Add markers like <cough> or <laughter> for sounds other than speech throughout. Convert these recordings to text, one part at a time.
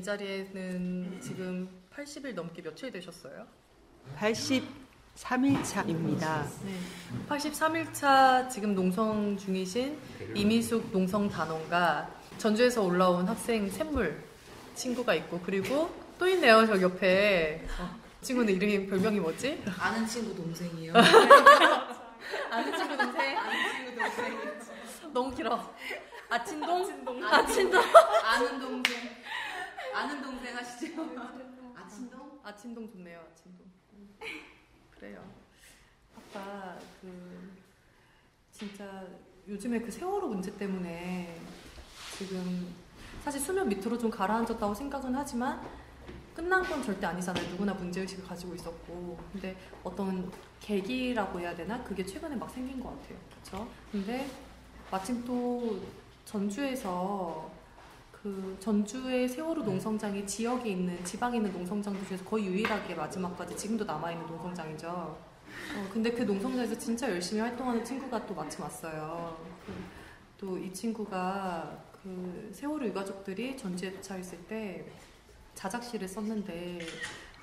이 자리에는 지금 80일 넘게 며칠 되셨어요? 83일 차입니다. 네. 83일 차 지금 농성 중이신 이미숙 농성 단원과 전주에서 올라온 학생 샘물 친구가 있고 그리고 또 있네요 저 옆에 어, 친구는 이름이 별명이 뭐지? 아는 친구 동생이요. <laughs> 아는 친구 동생? 아는 친구 동생. 너무 길어. 아친동? 아친동. 아친동? 아는 동생. 아는 동생 하시죠? 아친동? 아친동 좋네요 아친동. 그래요. 아까 그 진짜 요즘에 그 세월호 문제 때문에 지금 사실 수면 밑으로 좀 가라앉았다고 생각은 하지만 끝난 건 절대 아니잖아요. 누구나 문제의식을 가지고 있었고. 근데 어떤 계기라고 해야 되나? 그게 최근에 막 생긴 것 같아요. 그쵸? 근데 마침 또 전주에서 그 전주의 세월호 농성장이 지역에 있는 지방에 있는 농성장들 중에서 거의 유일하게 마지막까지 지금도 남아 있는 농성장이죠. 어, 근데 그 농성장에서 진짜 열심히 활동하는 친구가 또 마침 왔어요. 또 이 친구가 그 세월호 유가족들이 전주에 도착했을 때 자작시를 썼는데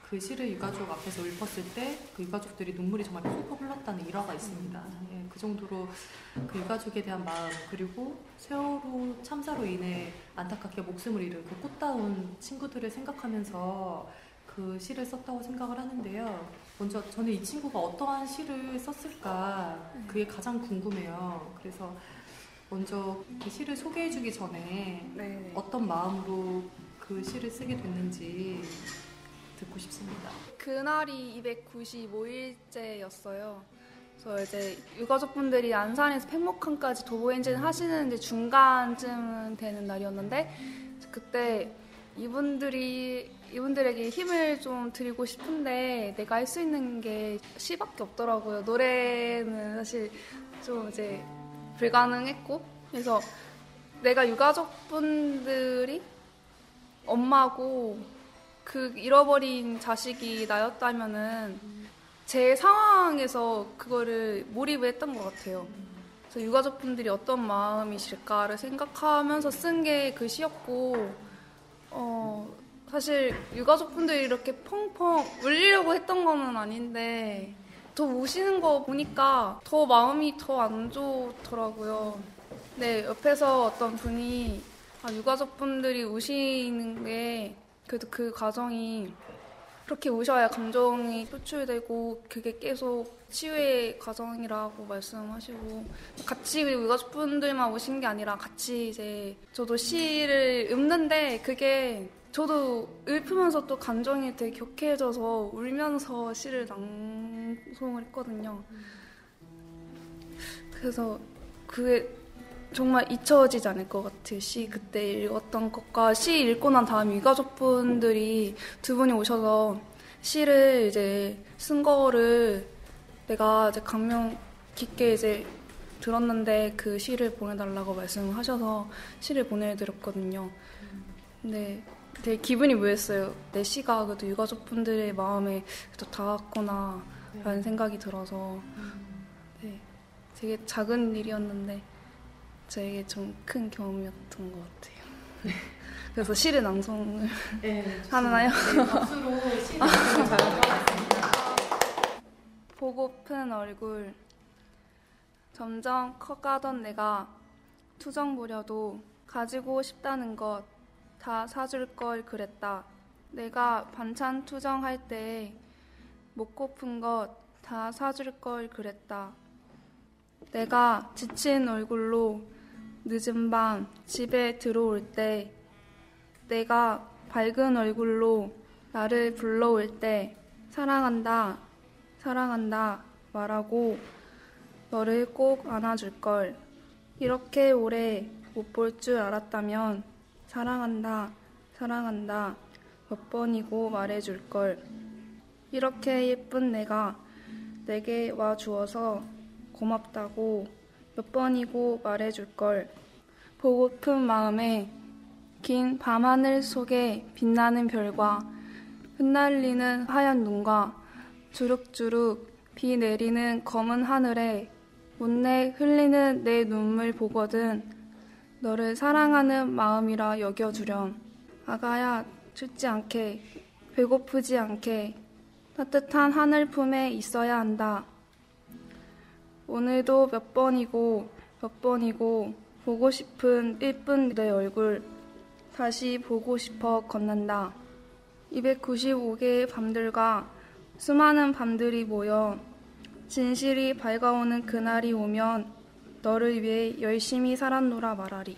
그 시를 유가족 앞에서 읊었을 때 그 유가족들이 눈물이 정말 펑펑 흘렀다는 일화가 있습니다. 예, 그 정도로 그 유가족에 대한 마음 그리고 세월호 참사로 인해 안타깝게 목숨을 잃은 그 꽃다운 친구들을 생각하면서 그 시를 썼다고 생각을 하는데요. 먼저 저는 이 친구가 어떠한 시를 썼을까 그게 가장 궁금해요. 그래서 먼저 그 시를 소개해주기 전에 네. 어떤 마음으로 그 시를 쓰게 됐는지 듣고 싶습니다. 그날이 295일째였어요. 그래서 이제 유가족분들이 안산에서 팽목항까지 도보 행진 하시는 이제 중간쯤 되는 날이었는데 그때 이분들이 이분들에게 힘을 좀 드리고 싶은데 내가 할 수 있는 게 시밖에 없더라고요. 노래는 사실 좀 이제 불가능했고 그래서 내가 유가족분들이 엄마고 그 잃어버린 자식이 나였다면은 제 상황에서 그거를 몰입을 했던 것 같아요. 그래서 유가족 분들이 어떤 마음이실까를 생각하면서 쓴게그 시였고, 어, 사실 유가족 분들이 이렇게 펑펑 울리려고 했던 거는 아닌데, 더 우시는 거 보니까 더 마음이 더 안 좋더라고요. 네, 옆에서 어떤 분이 아, 유가족 분들이 우시는 게 그래도 그 과정이 그렇게 우셔야 감정이 표출되고 그게 계속 치유의 과정이라고 말씀하시고 같이 그리고 유가족분들만 오신 게 아니라 같이 이제 저도 시를 읊는데 그게 저도 읊으면서 또 감정이 되게 격해져서 울면서 시를 낭송을 했거든요. 그래서 그게 정말 잊혀지지 않을 것 같아요. 시 그때 읽었던 것과 시 읽고 난 다음 유가족분들이 두 분이 오셔서 시를 이제 쓴 거를 내가 이제 감명 깊게 이제 들었는데 그 시를 보내달라고 말씀하셔서 시를 보내드렸거든요. 근데 되게 기분이 묘했어요. 내 시가 그래도 유가족분들의 마음에 또 닿았구나 라는 생각이 들어서 네, 되게 작은 일이었는데 저에게 좀 큰 경험이었던 것 같아요. <laughs> 그래서 시를 낭송을 네, <laughs> 하나요? 네, 박수로 들어봤습니다. <laughs> 보고픈 얼굴 점점 커가던 내가 투정 부려도 가지고 싶다는 것 다 사줄 걸 그랬다. 내가 반찬 투정할 때 먹고픈 것 다 사줄 걸 그랬다. 내가 지친 얼굴로 늦은 밤 집에 들어올 때 내가 밝은 얼굴로 나를 불러올 때 사랑한다, 사랑한다 말하고 너를 꼭 안아줄 걸. 이렇게 오래 못 볼 줄 알았다면 사랑한다, 사랑한다 몇 번이고 말해줄 걸. 이렇게 예쁜 내가 내게 와 주어서 고맙다고 몇 번이고 말해줄 걸. 보고픈 마음에 긴 밤하늘 속에 빛나는 별과 흩날리는 하얀 눈과 주룩주룩 비 내리는 검은 하늘에 못내 흘리는 내 눈물 보거든 너를 사랑하는 마음이라 여겨주렴 아가야 춥지 않게 배고프지 않게 따뜻한 하늘 품에 있어야 한다 오늘도 몇 번이고 몇 번이고 보고 싶은 예쁜 내 얼굴 다시 보고 싶어 건넌다 295개의 밤들과 수많은 밤들이 모여 진실이 밝아오는 그날이 오면 너를 위해 열심히 살았노라 말하리.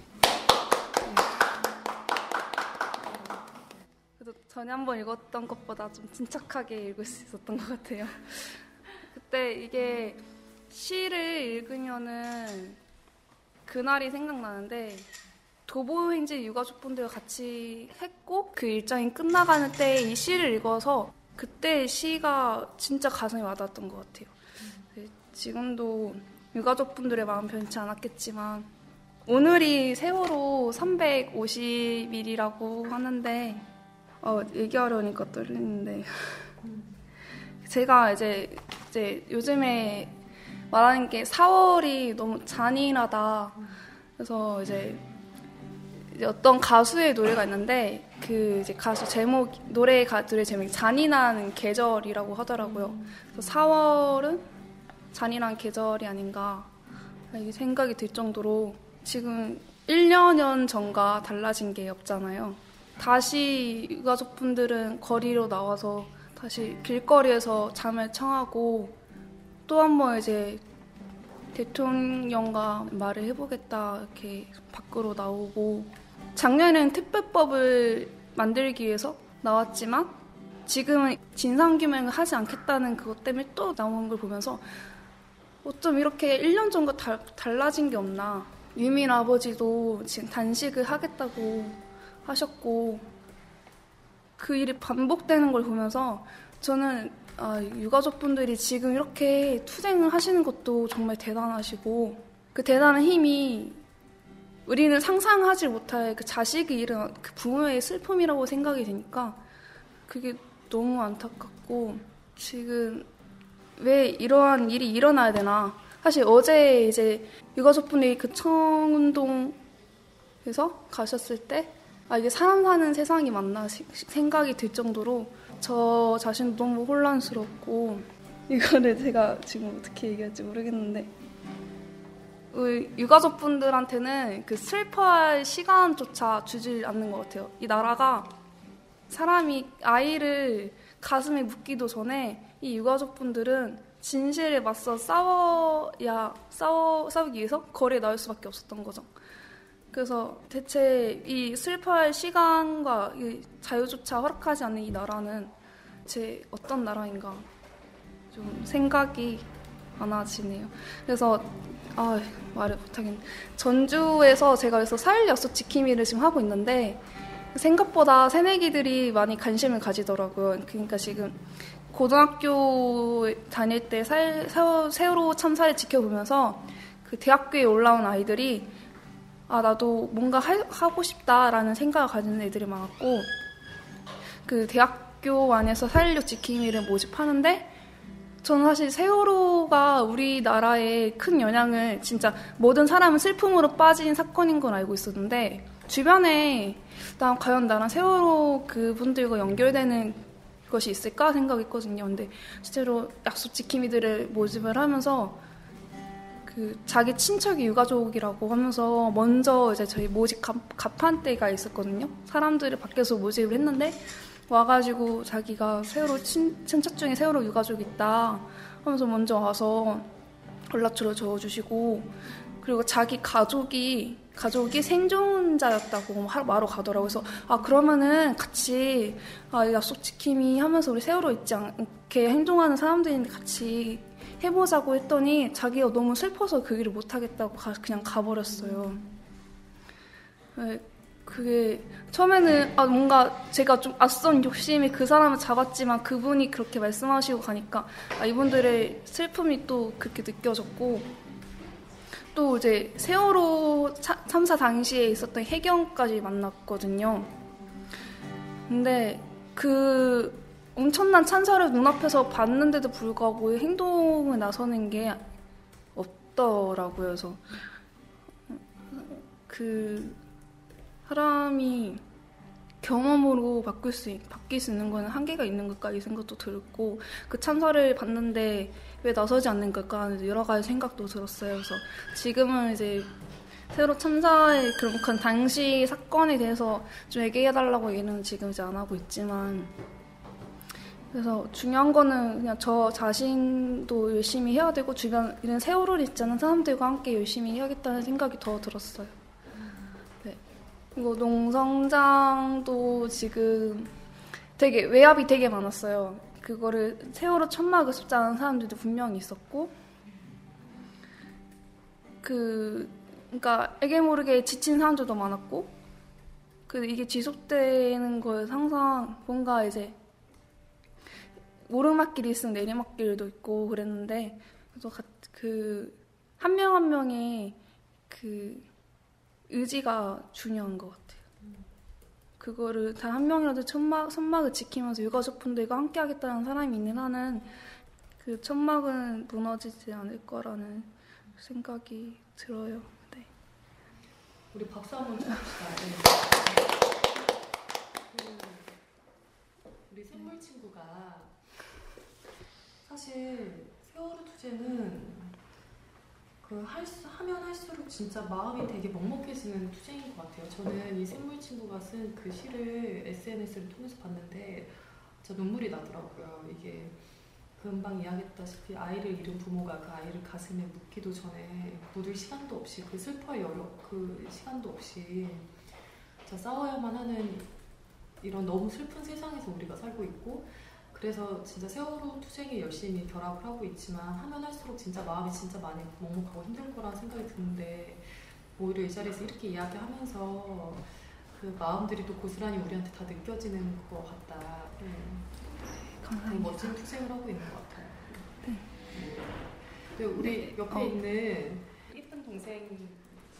그래도 전에 한번 읽었던 것보다 좀 침착하게 읽을 수 있었던 것 같아요. <laughs> 그때 이게 시를 읽으면은 그날이 생각나는데 도보행진 유가족분들과 같이 했고 그 일정이 끝나가는 때에 이 시를 읽어서 그때 시가 진짜 가슴에 와닿았던 것 같아요. 네, 지금도 유가족분들의 마음 변치 않았겠지만 오늘이 세월호 350일이라고 하는데 어, 얘기하려니까 떨리는데 <laughs> 제가 이제 이제 요즘에 말하는 게 4월이 너무 잔인하다. 그래서 이제 어떤 가수의 노래가 있는데 그 이제 가수 제목 노래 가 노래 제목이 잔인한 계절이라고 하더라고요. 그래서 4월은 잔인한 계절이 아닌가 생각이 들 정도로 지금 1년 전과 달라진 게 없잖아요. 다시 유가족분들은 거리로 나와서 다시 길거리에서 잠을 청하고 또 한 번 이제 대통령과 말을 해보겠다 이렇게 밖으로 나오고 작년에는 특별법을 만들기 위해서 나왔지만 지금은 진상규명을 하지 않겠다는 그것 때문에 또 나온 걸 보면서 어쩜 이렇게 1년 전과 달, 달라진 게 없나. 유민 아버지도 지금 단식을 하겠다고 하셨고 그 일이 반복되는 걸 보면서 저는 아, 유가족분들이 지금 이렇게 투쟁을 하시는 것도 정말 대단하시고 그 대단한 힘이 우리는 상상하지 못할 그 자식이 잃은 그 부모의 슬픔이라고 생각이 되니까 그게 너무 안타깝고 지금 왜 이러한 일이 일어나야 되나. 사실 어제 이제 유가족분들이 그 청운동에서 가셨을 때 아, 이게 사람 사는 세상이 맞나 생각이 들 정도로 저 자신도 너무 혼란스럽고 이거를 제가 지금 어떻게 얘기할지 모르겠는데 유가족분들한테는 그 슬퍼할 시간조차 주지 않는 것 같아요. 이 나라가 사람이 아이를 가슴에 묻기도 전에 이 유가족분들은 진실에 맞서 싸워야 싸워 싸우기 위해서 거리에 나올 수밖에 없었던 거죠. 그래서 대체 이 슬퍼할 시간과 이 자유조차 허락하지 않는 이 나라는 제 어떤 나라인가 좀 생각이 많아지네요. 그래서 아 말을 못하겠네. 전주에서 제가 그래서 사일 약속 지킴이를 지금 하고 있는데 생각보다 새내기들이 많이 관심을 가지더라고요. 그러니까 지금 고등학교 다닐 때 살, 세월호 참사를 지켜보면서 그 대학교에 올라온 아이들이 아 나도 뭔가 하, 하고 싶다라는 생각을 가지는 애들이 많았고 그 대학교 안에서 사일력 지킴이를 모집하는데 저는 사실 세월호가 우리나라에 큰 영향을 진짜 모든 사람은 슬픔으로 빠진 사건인 걸 알고 있었는데 주변에 나 과연 나랑 세월호 그분들과 연결되는 것이 있을까 생각했거든요. 근데 실제로 약속 지킴이들을 모집을 하면서 그 자기 친척이 유가족이라고 하면서 먼저 이제 저희 모집 갑판 때가 있었거든요. 사람들을 밖에서 모집을 했는데 와가지고 자기가 세월호 친, 친척 중에 세월호 유가족 있다 하면서 먼저 와서 연락처를 적어주시고 그리고 자기 가족이 가족이 생존자였다고 말로 가더라고요. 그래서 아 그러면은 같이 아, 약속 지킴이 하면서 우리 세월호 있지 않게 행동하는 사람들인데 같이 해보자고 했더니 자기가 너무 슬퍼서 그 일을 못하겠다고 가, 그냥 가버렸어요. 네, 그게 처음에는 아 뭔가 제가 좀 앞선 욕심이 그 사람을 잡았지만 그분이 그렇게 말씀하시고 가니까 아, 이분들의 슬픔이 또 그렇게 느껴졌고 또 이제 세월호 참사 당시에 있었던 해경까지 만났거든요. 근데 그 엄청난 찬사를 눈앞에서 봤는데도 불구하고 행동을 나서는 게 없더라고요. 그래서 그 사람이 경험으로 바꿀 수, 바뀔 수 있는 거는 한계가 있는 걸까 이 생각도 들었고 그 찬사를 봤는데 왜 나서지 않는 걸까 여러 가지 생각도 들었어요. 그래서 지금은 이제 새로 참사의 그런 그 당시 사건에 대해서 좀 얘기해달라고 얘기는 지금 이제 안 하고 있지만 그래서 중요한 거는 그냥 저 자신도 열심히 해야 되고 주변 이런 세월을 있잖아 사람들과 함께 열심히 해야겠다는 생각이 더 들었어요. 네. 그리고 농성장도 지금 되게 외압이 되게 많았어요. 그거를 세월호 천막을 습자하는 사람들도 분명히 있었고 그 그러니까 알게 모르게 지친 사람들도 많았고 그 이게 지속되는 걸 항상 뭔가 이제 오르막길이 있으면 내리막길도 있고 그랬는데 그래서 그 한명한 명의 그 의지가 중요한 것 같아요. 그거를 단 한 명이라도 천막, 선막을 지키면서 유가족분들과 함께 하겠다는 사람이 있는 한은 그 천막은 무너지지 않을 거라는 생각이 들어요. 네. 우리 박수 한번 쳐봅시다. 네. 그 우리 샘물 친구가 사실 세월호 투쟁은 그 할 수, 하면 할수록 진짜 마음이 되게 먹먹해지는 투쟁인 것 같아요. 저는 이 샘물 친구가 쓴 그 시를 SNS를 통해서 봤는데 진짜 눈물이 나더라고요. 이게 금방 이야기했다시피 아이를 잃은 부모가 그 아이를 가슴에 묻기도 전에 묻을 시간도 없이 그 슬퍼의 여력 그 시간도 없이 자 싸워야만 하는 이런 너무 슬픈 세상에서 우리가 살고 있고 그래서 진짜 세월호 투쟁에 열심히 결합을 하고 있지만 하면 할수록 진짜 마음이 진짜 많이 먹먹하고 힘들 거라는 생각이 드는데 오히려 이 자리에서 이렇게 이야기하면서 그 마음들이 또 고스란히 우리한테 다 느껴지는 것 같다. 네. 감사합니다. 멋진 투쟁을 하고 있는 것 같아요. 네. 네, 우리 옆에 어. 있는 이쁜 동생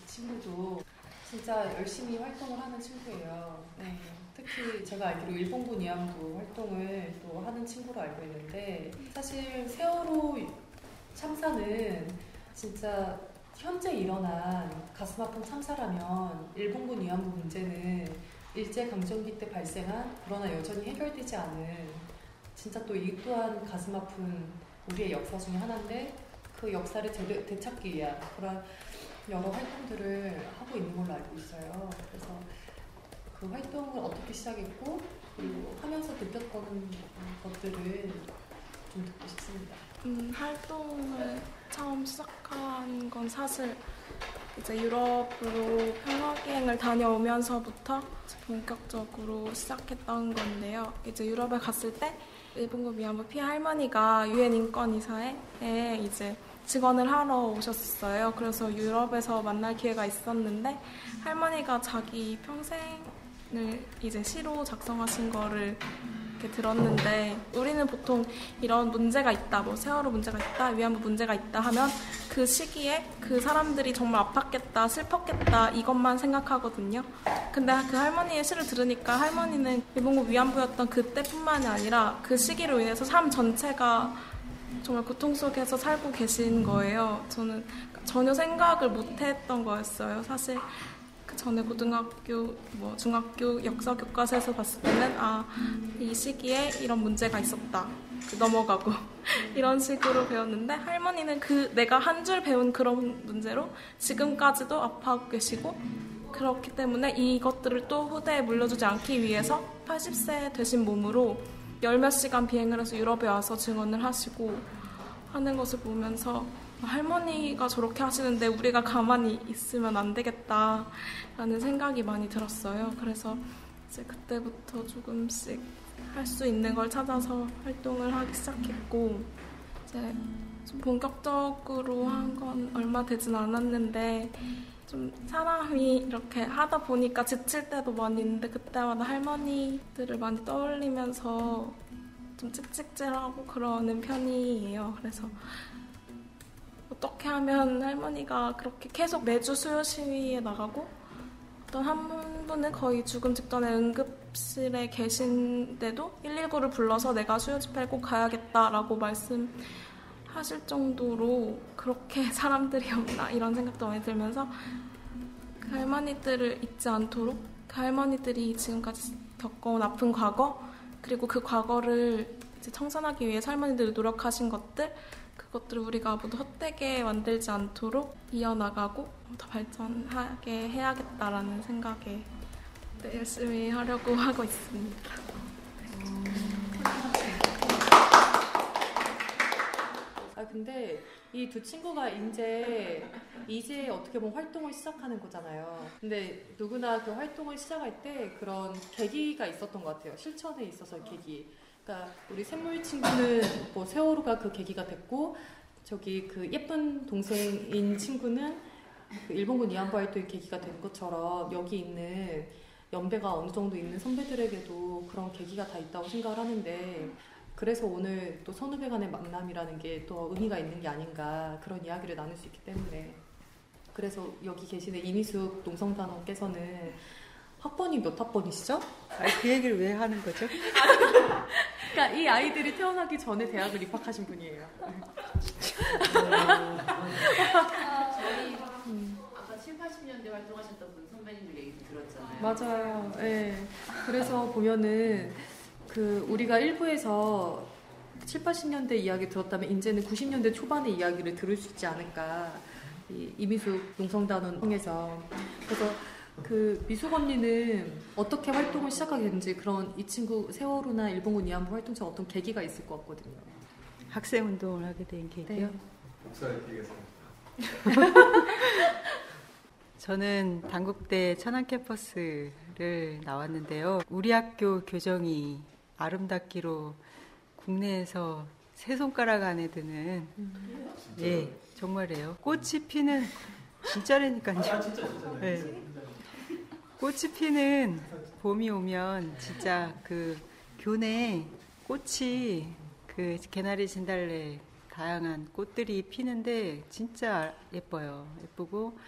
친구도 진짜 열심히 활동을 하는 친구예요. 네. 특히 제가 알기로 일본군 위안부 활동을 또 하는 친구로 알고 있는데 사실 세월호 참사는 진짜 현재 일어난 가슴 아픈 참사라면 일본군 위안부 문제는 일제 강점기 때 발생한 그러나 여전히 해결되지 않은 진짜 또 이 또한 가슴 아픈 우리의 역사 중에 하나인데 그 역사를 되, 되찾기 위한 그런 여러 활동들을 하고 있는 걸로 알고 있어요. 그래서 그 활동을 어떻게 시작했고 그리고 하면서 느꼈던 것들을 좀 듣고 싶습니다. 음, 활동을 처음 시작한 건 사실 이제 유럽으로 평화기행을 다녀오면서부터 본격적으로 시작했던 건데요. 이제 유럽에 갔을 때 일본군 위안부 피해 할머니가 유엔 인권이사에 이제 직원을 하러 오셨어요. 그래서 유럽에서 만날 기회가 있었는데 할머니가 자기 평생 을 이제 시로 작성하신 거를 이렇게 들었는데 우리는 보통 이런 문제가 있다, 뭐 세월호 문제가 있다, 위안부 문제가 있다 하면 그 시기에 그 사람들이 정말 아팠겠다, 슬펐겠다 이것만 생각하거든요. 근데 그 할머니의 시를 들으니까 할머니는 일본군 위안부였던 그때뿐만이 아니라 그 시기로 인해서 삶 전체가 정말 고통 속에서 살고 계신 거예요. 저는 전혀 생각을 못 했던 거였어요. 사실 그 전에 고등학교, 뭐 중학교 역사 교과서에서 봤을 때는 아 이 시기에 이런 문제가 있었다. 그 넘어가고 <laughs> 이런 식으로 배웠는데 할머니는 그 내가 한 줄 배운 그런 문제로 지금까지도 아파하고 계시고 그렇기 때문에 이것들을 또 후대에 물려주지 않기 위해서 80세 되신 몸으로 열 몇 시간 비행을 해서 유럽에 와서 증언을 하시고 하는 것을 보면서 할머니가 저렇게 하시는데 우리가 가만히 있으면 안 되겠다라는 생각이 많이 들었어요. 그래서 이제 그때부터 조금씩 할 수 있는 걸 찾아서 활동을 하기 시작했고 이제 좀 본격적으로 한 건 얼마 되진 않았는데 좀 사람이 이렇게 하다 보니까 지칠 때도 많이 있는데 그때마다 할머니들을 많이 떠올리면서 좀 찝찝질하고 그러는 편이에요. 그래서 어떻게 하면 할머니가 그렇게 계속 매주 수요 시위에 나가고 어떤 한 분은 거의 죽음 직전에 응급실에 계신데도 119를 불러서 내가 수요 집회를 꼭 가야겠다라고 말씀하실 정도로 그렇게 <laughs> 사람들이 없나? 이런 생각도 많이 들면서 그 할머니들을 잊지 않도록 그 할머니들이 지금까지 겪어온 아픈 과거 그리고 그 과거를 청산하기 위해 할머니들이 노력하신 것들 그것들을 우리가 모두 헛되게 만들지 않도록 이어나가고 더 발전하게 해야겠다라는 생각에 네, 열심히 하려고 <laughs> 하고 있습니다. 아 근데 이 두 친구가 이제 이제 어떻게 보면 활동을 시작하는 거잖아요. 근데 누구나 그 활동을 시작할 때 그런 계기가 있었던 것 같아요. 실천에 있어서 계기. 그러니까 우리 샘물 친구는 <laughs> 뭐 세월호가 그 계기가 됐고 저기 그 예쁜 동생인 친구는 그 일본군 위안부 활동의 계기가 된 것처럼 여기 있는 연배가 어느 정도 있는 선배들에게도 그런 계기가 다 있다고 생각을 하는데 그래서 오늘 또 선후배 간의 만남이라는 게 또 의미가 있는 게 아닌가 그런 이야기를 나눌 수 있기 때문에. 그래서 여기 계시는 이미숙 농성단원께서는 학번이 몇 학번이시죠? 아니, 그 얘기를 왜 하는 거죠? 그러니까 이 아이들이 태어나기 전에 대학을 입학하신 분이에요. 저희 아까 7, 80년대 활동하셨던 분 선배님들 얘기도 들었잖아요. 맞아요. 예. 그래서 보면은 그 우리가 일부에서 7, 80년대 이야기 들었다면 이제는 90년대 초반의 이야기를 들을 수 있지 않을까. 이 이미숙 농성단원 통해서. 그래서 그 미숙 언니는 어떻게 활동을 시작하게 됐는지 그런 이 친구 세월호나 일본군 위안부 활동처럼 어떤 계기가 있을 것 같거든요. 학생 운동을 하게 된 계기요. 네. 목사님 <laughs> 얘기했어요. 저는 단국대 천안 캠퍼스를 나왔는데요. 우리 학교 교정이 아름답기로 국내에서 세 손가락 안에 드는 예 정말이에요. 꽃이 피는 진짜라니까요. 네. 꽃이 피는 봄이 오면 진짜 그 교내 꽃이 그 개나리 진달래 다양한 꽃들이 피는데 진짜 예뻐요. 예쁘고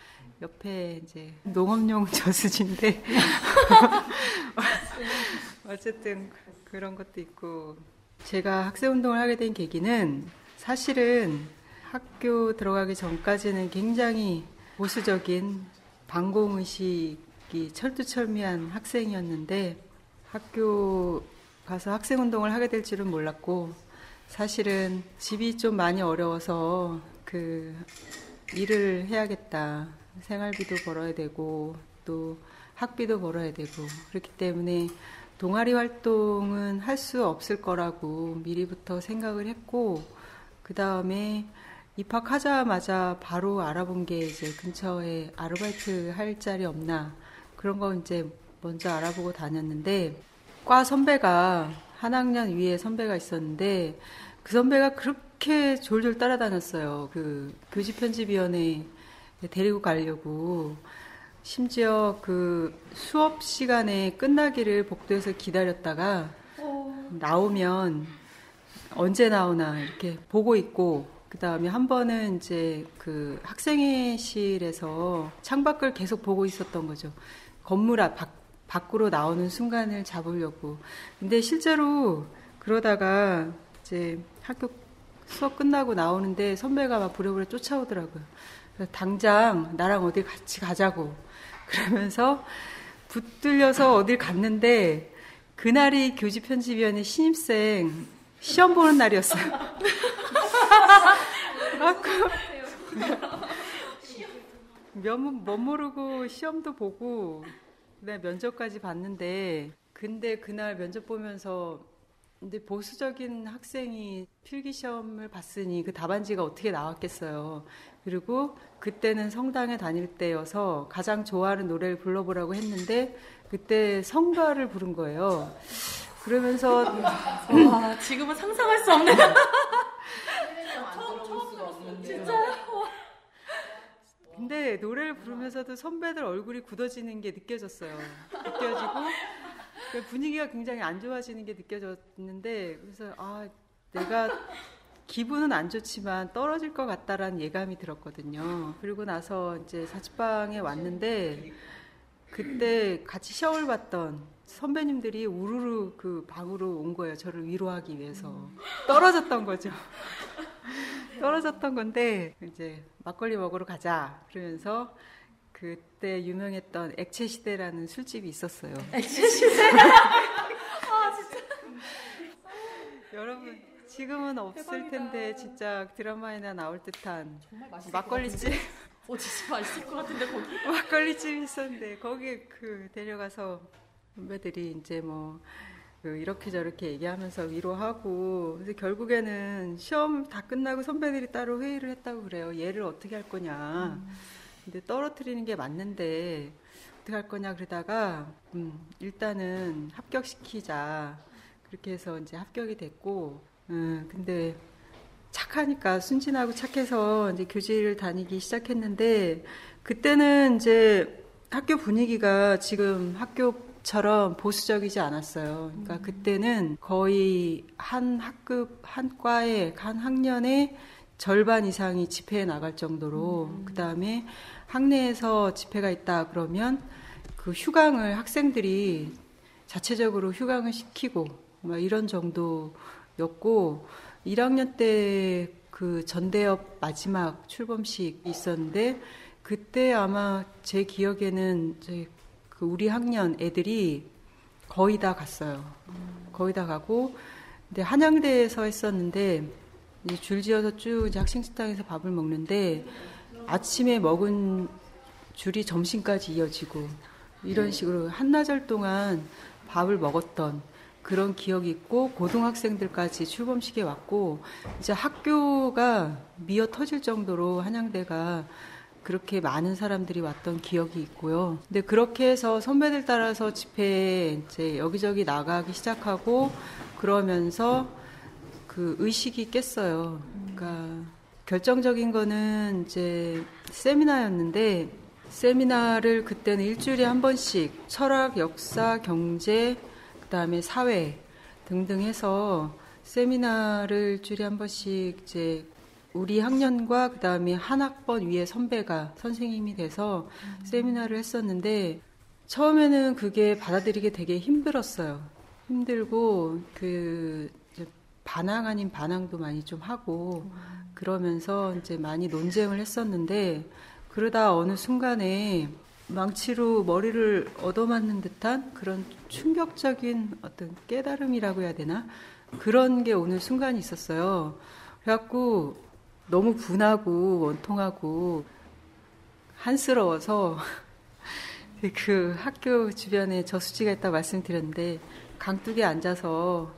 옆에 이제 농업용 <laughs> 저수지인데 <laughs> 어쨌든 그런 것도 있고 제가 학생 운동을 하게 된 계기는 사실은 학교 들어가기 전까지는 굉장히 보수적인 반공 의식 이 철두철미한 학생이었는데 학교 가서 학생 운동을 하게 될 줄은 몰랐고 사실은 집이 좀 많이 어려워서 그 일을 해야겠다. 생활비도 벌어야 되고 또 학비도 벌어야 되고 그렇기 때문에 동아리 활동은 할 수 없을 거라고 미리부터 생각을 했고 그 다음에 입학하자마자 바로 알아본 게 이제 근처에 아르바이트 할 자리 없나 그런 거 이제 먼저 알아보고 다녔는데 과 선배가 한 학년 위에 선배가 있었는데 그 선배가 그렇게 졸졸 따라다녔어요. 그 교직 편집위원회 데리고 가려고 심지어 그 수업 시간에 끝나기를 복도에서 기다렸다가 나오면 언제 나오나 이렇게 보고 있고 그 다음에 한 번은 이제 그 학생회실에서 창밖을 계속 보고 있었던 거죠. 건물 앞 밖, 밖으로 나오는 순간을 잡으려고. 근데 실제로 그러다가 이제 학교 수업 끝나고 나오는데 선배가 막 부랴부랴 쫓아오더라고요. 당장 나랑 어디 같이 가자고. <laughs> 그러면서 붙들려서 어딜 갔는데 그날이 교직 편집위원회 신입생 시험 보는 날이었어요. <laughs> 아, 그, <laughs> 몇, 못 모르고 시험도 보고, 그다음에 면접까지 봤는데, 근데 그날 면접 보면서, 근데 보수적인 학생이 필기 시험을 봤으니 그 답안지가 어떻게 나왔겠어요. 그리고 그때는 성당에 다닐 때여서 가장 좋아하는 노래를 불러보라고 했는데, 그때 성가를 부른 거예요. 그러면서 <laughs> 와, 지금은 상상할 수 없는. 안 들어볼 수가 없는데. 근데 노래를 부르면서도 선배들 얼굴이 굳어지는 게 느껴졌어요. 느껴지고 그 분위기가 굉장히 안 좋아지는 게 느껴졌는데 그래서 아 내가 기분은 안 좋지만 떨어질 것 같다라는 예감이 들었거든요. 그리고 나서 이제 자취방에 왔는데 그때 같이 시험을 봤던 선배님들이 우르르 그 방으로 온 거예요. 저를 위로하기 위해서. 떨어졌던 거죠. 떨어졌던 건데 이제 막걸리 먹으러 가자 그러면서 그때 유명했던 액체 시대라는 술집이 있었어요. 액체 시대. <laughs> 아 진짜. 여러분 지금은 없을 대박이다. 텐데 진짜 드라마에나 나올 듯한 막걸리집 어 진짜 맛있을 것 같은데 거기. <laughs> 막걸리집 있었는데 거기 그 데려가서 선배들이 이제 뭐. 그 이렇게 저렇게 얘기하면서 위로하고 그래서 결국에는 시험 다 끝나고 선배들이 따로 회의를 했다고 그래요. 얘를 어떻게 할 거냐. 근데 떨어뜨리는 게 맞는데 어떻게 할 거냐 그러다가 음, 일단은 합격시키자 그렇게 해서 이제 합격이 됐고 음, 근데 착하니까 순진하고 착해서 이제 교실을 다니기 시작했는데 그때는 이제 학교 분위기가 지금 학교 처럼 보수적이지 않았어요. 그러니까 그때는 거의 한 학급 한 과에 한 학년에 절반 이상이 집회에 나갈 정도로 그 다음에 학내에서 집회가 있다 그러면 그 휴강을 학생들이 자체적으로 휴강을 시키고 막 이런 정도였고 1학년 때 그 전대협 마지막 출범식 있었는데 그때 아마 제 기억에는 그 우리 학년 애들이 거의 다 갔어요. 거의 다 가고 근데 한양대에서 했었는데 이제 줄지어서 쭉 이제 학생 식당에서 밥을 먹는데 아침에 먹은 줄이 점심까지 이어지고 이런 식으로 한나절 동안 밥을 먹었던 그런 기억이 있고 고등학생들까지 출범식에 왔고 이제 학교가 미어 터질 정도로 한양대가 그렇게 많은 사람들이 왔던 기억이 있고요. 근데 그렇게 해서 선배들 따라서 집회에 이제 여기저기 나가기 시작하고 그러면서 그 의식이 깼어요. 그러니까 결정적인 거는 이제 세미나였는데 세미나를 그때는 일주일에 한 번씩 철학, 역사, 경제, 그다음에 사회 등등 해서 세미나를 일주일에 한 번씩 이제 우리 학년과 그 다음에 한 학번 위에 선배가 선생님이 돼서 세미나를 했었는데 처음에는 그게 받아들이기 되게 힘들었어요. 힘들고 그 반항 아닌 반항도 많이 좀 하고 그러면서 이제 많이 논쟁을 했었는데 그러다 어느 순간에 망치로 머리를 얻어맞는 듯한 그런 충격적인 어떤 깨달음이라고 해야 되나 그런 게 오는 순간이 있었어요. 그래갖고 너무 분하고 원통하고 한스러워서 <laughs> 그 학교 주변에 저수지가 있다고 말씀드렸는데 강둑에 앉아서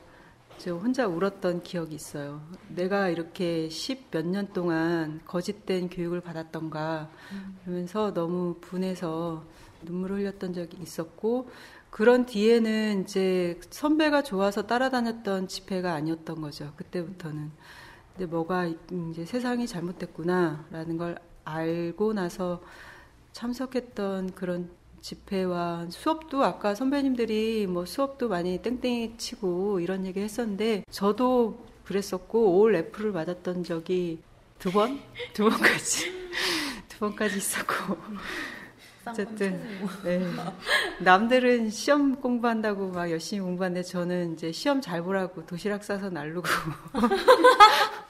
저 혼자 울었던 기억이 있어요. 내가 이렇게 십 몇 년 동안 거짓된 교육을 받았던가 그러면서 너무 분해서 눈물을 흘렸던 적이 있었고 그런 뒤에는 이제 선배가 좋아서 따라다녔던 집회가 아니었던 거죠. 그때부터는. 근데 뭐가 이제 세상이 잘못됐구나라는 걸 알고 나서 참석했던 그런 집회와 수업도 아까 선배님들이 뭐 수업도 많이 땡땡이 치고 이런 얘기 했었는데 저도 그랬었고 올 F를 맞았던 적이 두 번? 두 번까지 <laughs> 두 번까지 있었고 어쨌든 네. 남들은 시험 공부한다고 막 열심히 공부하는데 저는 이제 시험 잘 보라고 도시락 싸서 날르고 <laughs>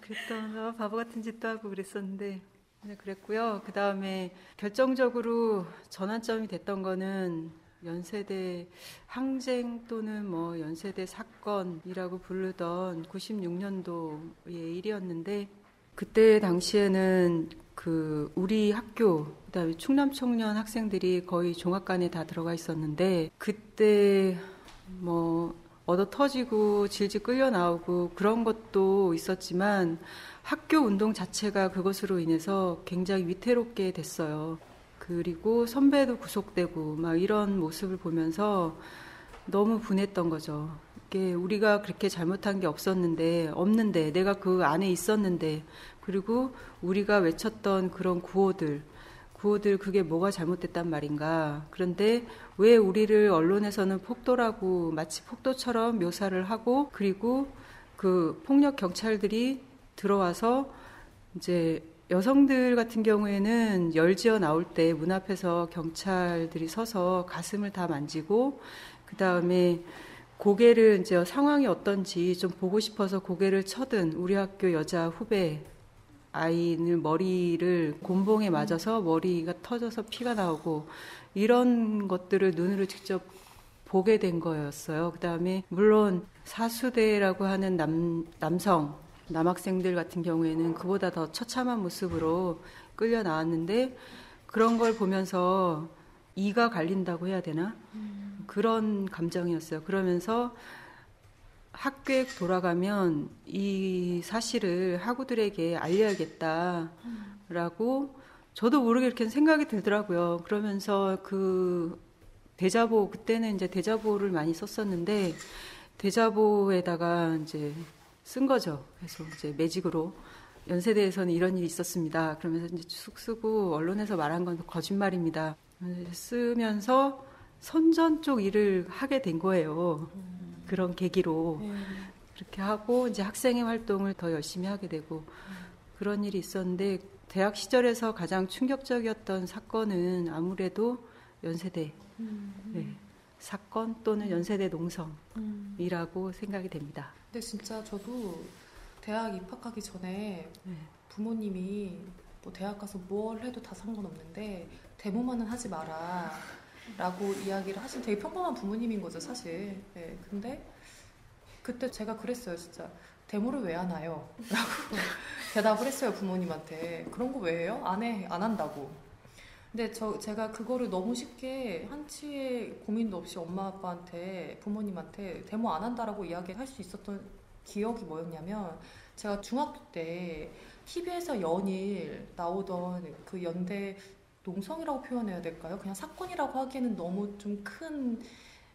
그랬던 어, 바보 같은 짓도 하고 그랬었는데 네, 그랬고요. 그 다음에 결정적으로 전환점이 됐던 거는 연세대 항쟁 또는 뭐 연세대 사건이라고 부르던 96년도의 일이었는데 그때 당시에는 그 우리 학교 그다음에 충남 청년 학생들이 거의 종합관에 다 들어가 있었는데 그때 뭐 얻어 터지고 질질 끌려 나오고 그런 것도 있었지만 학교 운동 자체가 그것으로 인해서 굉장히 위태롭게 됐어요. 그리고 선배도 구속되고 막 이런 모습을 보면서 너무 분했던 거죠. 이게 우리가 그렇게 잘못한 게 없었는데 없는데 내가 그 안에 있었는데 그리고 우리가 외쳤던 그런 구호들 구호들 그게 뭐가 잘못됐단 말인가. 그런데 왜 우리를 언론에서는 폭도라고 마치 폭도처럼 묘사를 하고 그리고 그 폭력 경찰들이 들어와서 이제 여성들 같은 경우에는 열지어 나올 때 문 앞에서 경찰들이 서서 가슴을 다 만지고 그 다음에 고개를 이제 상황이 어떤지 좀 보고 싶어서 고개를 쳐든 우리 학교 여자 후배 아이는 머리를 곤봉에 맞아서 머리가 터져서 피가 나오고 이런 것들을 눈으로 직접 보게 된 거였어요. 그 다음에 물론 사수대라고 하는 남, 남성, 남학생들 같은 경우에는 그보다 더 처참한 모습으로 끌려 나왔는데 그런 걸 보면서 이가 갈린다고 해야 되나? 그런 감정이었어요. 그러면서 학교에 돌아가면 이 사실을 학우들에게 알려야겠다라고 저도 모르게 이렇게 생각이 들더라고요. 그러면서 그 대자보 그때는 이제 대자보를 많이 썼었는데 대자보에다가 이제 쓴 거죠. 그래서 이제 매직으로 연세대에서는 이런 일이 있었습니다. 그러면서 이제 쑥 쓰고 언론에서 말한 건 거짓말입니다. 쓰면서 선전 쪽 일을 하게 된 거예요. 그런 계기로 그렇게 하고 이제 학생의 활동을 더 열심히 하게 되고 그런 일이 있었는데 대학 시절에서 가장 충격적이었던 사건은 아무래도 연세대 네, 사건 또는 연세대 농성이라고 생각이 됩니다. 근데 진짜 저도 대학 입학하기 전에 네. 부모님이 뭐 대학 가서 뭘 해도 다 상관없는데 데모만은 하지 마라 라고 이야기를 하신 되게 평범한 부모님인 거죠 사실 네, 근데 그때 제가 그랬어요 진짜 데모를 왜 하나요? <laughs> 라고 대답을 했어요 부모님한테 그런 거 왜 해요? 안 해, 안 한다고 근데 저 제가 그거를 너무 쉽게 한치의 고민도 없이 엄마 아빠한테 부모님한테 데모 안 한다라고 이야기할 수 있었던 기억이 뭐였냐면 제가 중학교 때 TV에서 연일 나오던 그 연대 농성이라고 표현해야 될까요? 그냥 사건이라고 하기에는 너무 좀 큰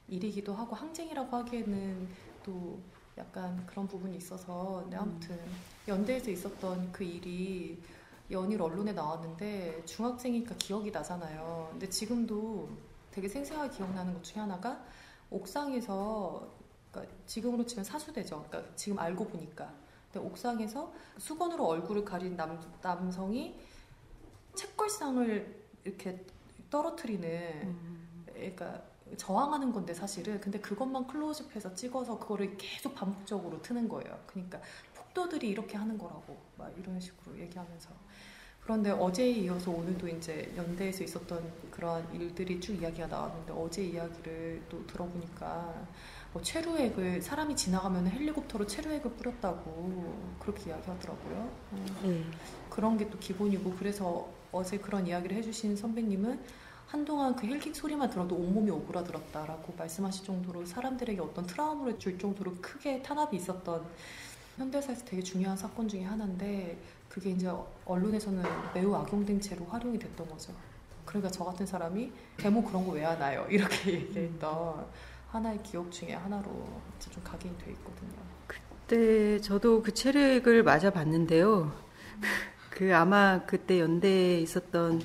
일이기도 하고 항쟁이라고 하기에는 또 약간 그런 부분이 있어서 근데 아무튼 연대에서 있었던 그 일이 연일 언론에 나왔는데 중학생이니까 기억이 나잖아요. 근데 지금도 되게 생생하게 기억나는 것 중에 하나가 옥상에서 그러니까 지금으로 치면 사수대죠. 그러니까 지금 알고 보니까 근데 옥상에서 수건으로 얼굴을 가린 남, 남성이 책걸상을 이렇게 떨어뜨리는 그러니까 저항하는 건데 사실은 근데 그것만 클로즈업해서 찍어서 그거를 계속 반복적으로 트는 거예요. 그러니까 폭도들이 이렇게 하는 거라고 막 이런 식으로 얘기하면서 그런데 어제에 이어서 오늘도 이제 연대에서 있었던 그러한 일들이 쭉 이야기가 나왔는데 어제 이야기를 또 들어보니까 뭐 체류액을 사람이 지나가면 헬리콥터로 체류액을 뿌렸다고 그렇게 이야기하더라고요. 음. 네. 그런 게 또 기본이고 그래서 어제 그런 이야기를 해주신 선배님은 한동안 그 헬킥 소리만 들어도 온몸이 오그라들었다라고 말씀하실 정도로 사람들에게 어떤 트라우마를 줄 정도로 크게 탄압이 있었던 현대사에서 되게 중요한 사건 중에 하나인데 그게 이제 언론에서는 매우 악용된 채로 활용이 됐던 거죠. 그러니까 저 같은 사람이 데모 그런 거 왜 하나요? <laughs> 이렇게 얘기했던 하나의 기억 중에 하나로 좀 각인이 돼 있거든요. 그때 저도 그 체력을 맞아봤는데요. 그 아마 그때 연대에 있었던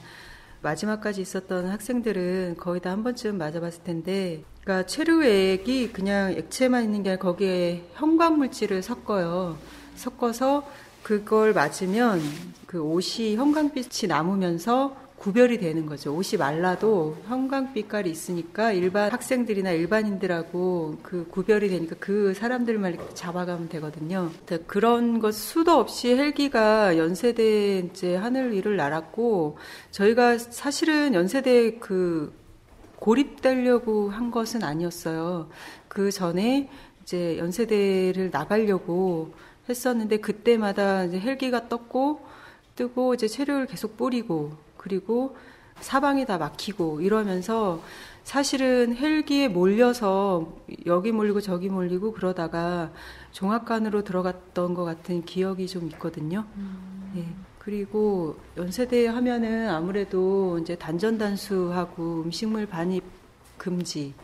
마지막까지 있었던 학생들은 거의 다 한 번쯤 맞아봤을 텐데, 그러니까 체류액이 그냥 액체만 있는 게 아니라 거기에 형광 물질을 섞어요. 섞어서 그걸 맞으면 그 옷이 형광빛이 남으면서 구별이 되는 거죠. 옷이 말라도 형광 빛깔이 있으니까 일반 학생들이나 일반인들하고 그 구별이 되니까 그 사람들만 이렇게 잡아가면 되거든요. 그런 것 수도 없이 헬기가 연세대 이제 하늘 위를 날았고 저희가 사실은 연세대 그 고립되려고 한 것은 아니었어요. 그 전에 이제 연세대를 나가려고 했었는데 그때마다 이제 헬기가 떴고 뜨고 이제 체류를 계속 뿌리고 그리고 사방이 다 막히고 이러면서 사실은 헬기에 몰려서 여기 몰리고 저기 몰리고 그러다가 종합관으로 들어갔던 것 같은 기억이 좀 있거든요. 네. 그리고 연세대 하면은 아무래도 이제 단전단수하고 음식물 반입 금지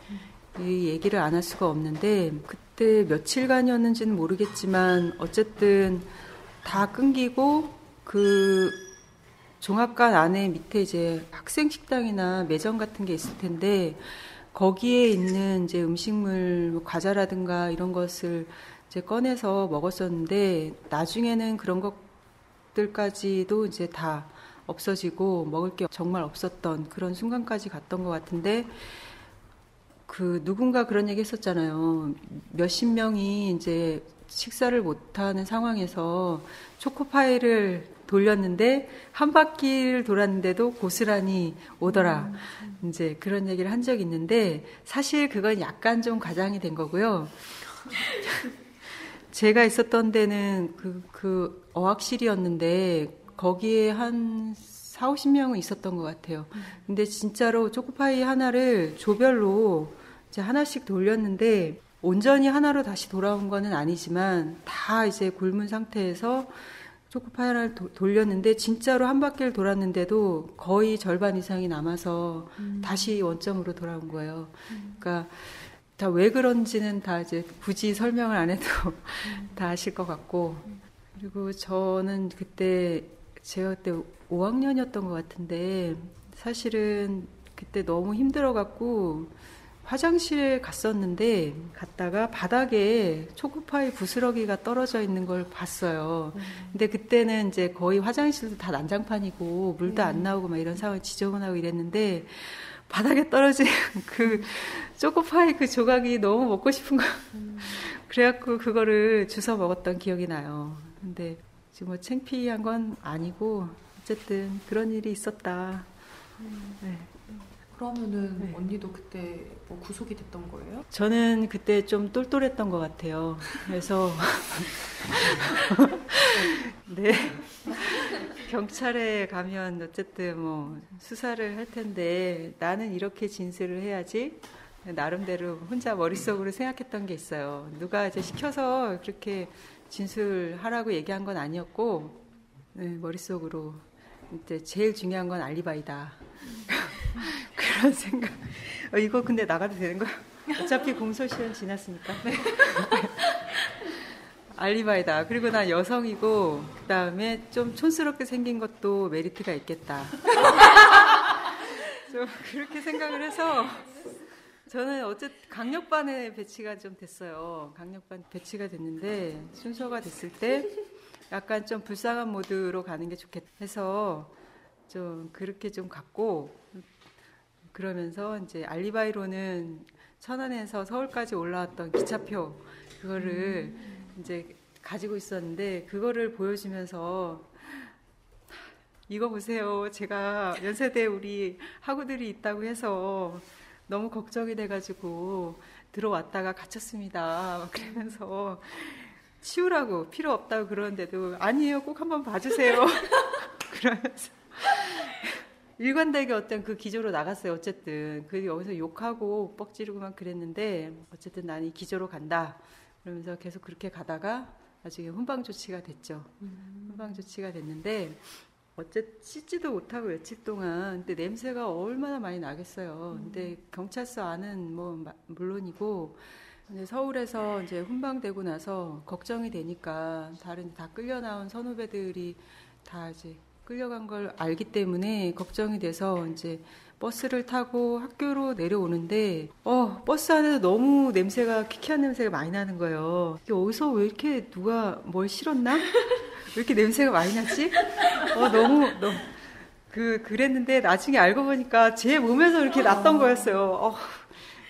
이 얘기를 안 할 수가 없는데 그때 며칠간이었는지는 모르겠지만 어쨌든 다 끊기고 그 종합관 안에 밑에 이제 학생 식당이나 매점 같은 게 있을 텐데 거기에 있는 이제 음식물 뭐 과자라든가 이런 것을 이제 꺼내서 먹었었는데 나중에는 그런 것 밥들까지도 이제 다 없어지고 먹을 게 정말 없었던 그런 순간까지 갔던 것 같은데 그 누군가 그런 얘기 했었잖아요. 몇십 명이 이제 식사를 못하는 상황에서 초코파이를 돌렸는데 한 바퀴를 돌았는데도 고스란히 오더라. 이제 그런 얘기를 한 적이 있는데 사실 그건 약간 좀 과장이 된 거고요. <laughs> 제가 있었던 데는 그, 그 어학실이었는데 거기에 한 4, 50명은 있었던 것 같아요. 근데 진짜로 초코파이 하나를 조별로 이제 하나씩 돌렸는데 온전히 하나로 다시 돌아온 거는 아니지만 다 이제 굶은 상태에서 초코파이 하나를 도, 돌렸는데 진짜로 한 바퀴를 돌았는데도 거의 절반 이상이 남아서 음. 다시 원점으로 돌아온 거예요. 그러니까 다 왜 그런지는 다 이제 굳이 설명을 안 해도 <laughs> 다 아실 것 같고 그리고 저는 그때 제가 그때 5학년이었던 것 같은데 사실은 그때 너무 힘들어 갖고 화장실에 갔었는데 갔다가 바닥에 초코파이 부스러기가 떨어져 있는 걸 봤어요. 근데 그때는 이제 거의 화장실도 다 난장판이고 물도 안 나오고 막 이런 상황 지저분하고 이랬는데 바닥에 떨어진 <laughs> 그 초코파이 그 조각이 너무 먹고 싶은 거. 그래갖고 그거를 주워 먹었던 기억이 나요. 근데 지금 뭐 창피한 건 아니고 어쨌든 그런 일이 있었다. 네. 그러면은 네. 언니도 그때 뭐 구속이 됐던 거예요? 저는 그때 좀 똘똘했던 것 같아요. 그래서 <laughs> 네 경찰에 가면 어쨌든 뭐 수사를 할 텐데 나는 이렇게 진술을 해야지 나름대로 혼자 머릿속으로 생각했던 게 있어요. 누가 이제 시켜서 그렇게 진술하라고 얘기한 건 아니었고 네, 머릿속으로 이제 제일 중요한 건 알리바이다. <laughs> 그런 생각. 어, 이거 근데 나가도 되는 거야? 어차피 공소시효는 지났으니까. <laughs> 알리바이다. 그리고 난 여성이고, 그 다음에 좀 촌스럽게 생긴 것도 메리트가 있겠다. <laughs> 좀 그렇게 생각을 해서, 저는 어쨌든 강력반에 배치가 좀 됐어요. 강력반 배치가 됐는데, 순서가 됐을 때, 약간 좀 불쌍한 모드로 가는 게 좋겠다 해서, 좀 그렇게 좀 갔고, 그러면서 이제 알리바이로는 천안에서 서울까지 올라왔던 기차표 그거를 이제 가지고 있었는데 그거를 보여주면서 이거 보세요. 제가 연세대 우리 학우들이 있다고 해서 너무 걱정이 돼가지고 들어왔다가 갇혔습니다. 막 그러면서 치우라고 필요 없다고 그러는데도 아니에요. 꼭 한번 봐주세요. <laughs> 그러면서 일관되게 어떤 그 기조로 나갔어요. 어쨌든 그 여기서 욕하고 뻑지르고 막 그랬는데 어쨌든 나는 이 기조로 간다. 그러면서 계속 그렇게 가다가 나중에 훈방 조치가 됐죠. 훈방 조치가 됐는데 어쨌든 씻지도 못하고 며칠 동안 근데 냄새가 얼마나 많이 나겠어요. 근데 경찰서 안은 뭐 마- 물론이고 근데 서울에서 이제 훈방되고 나서 걱정이 되니까 다른 다 끌려 나온 선후배들이 다 이제 끌려간 걸 알기 때문에 걱정이 돼서 이제 버스를 타고 학교로 내려오는데 어 버스 안에서 너무 냄새가 키키한 냄새가 많이 나는 거예요. 이게 어디서 왜 이렇게 누가 뭘 실었나? 왜 이렇게 냄새가 많이 나지? 어 너무 너무 그 그랬는데 나중에 알고 보니까 제 몸에서 이렇게 났던 거였어요. 어,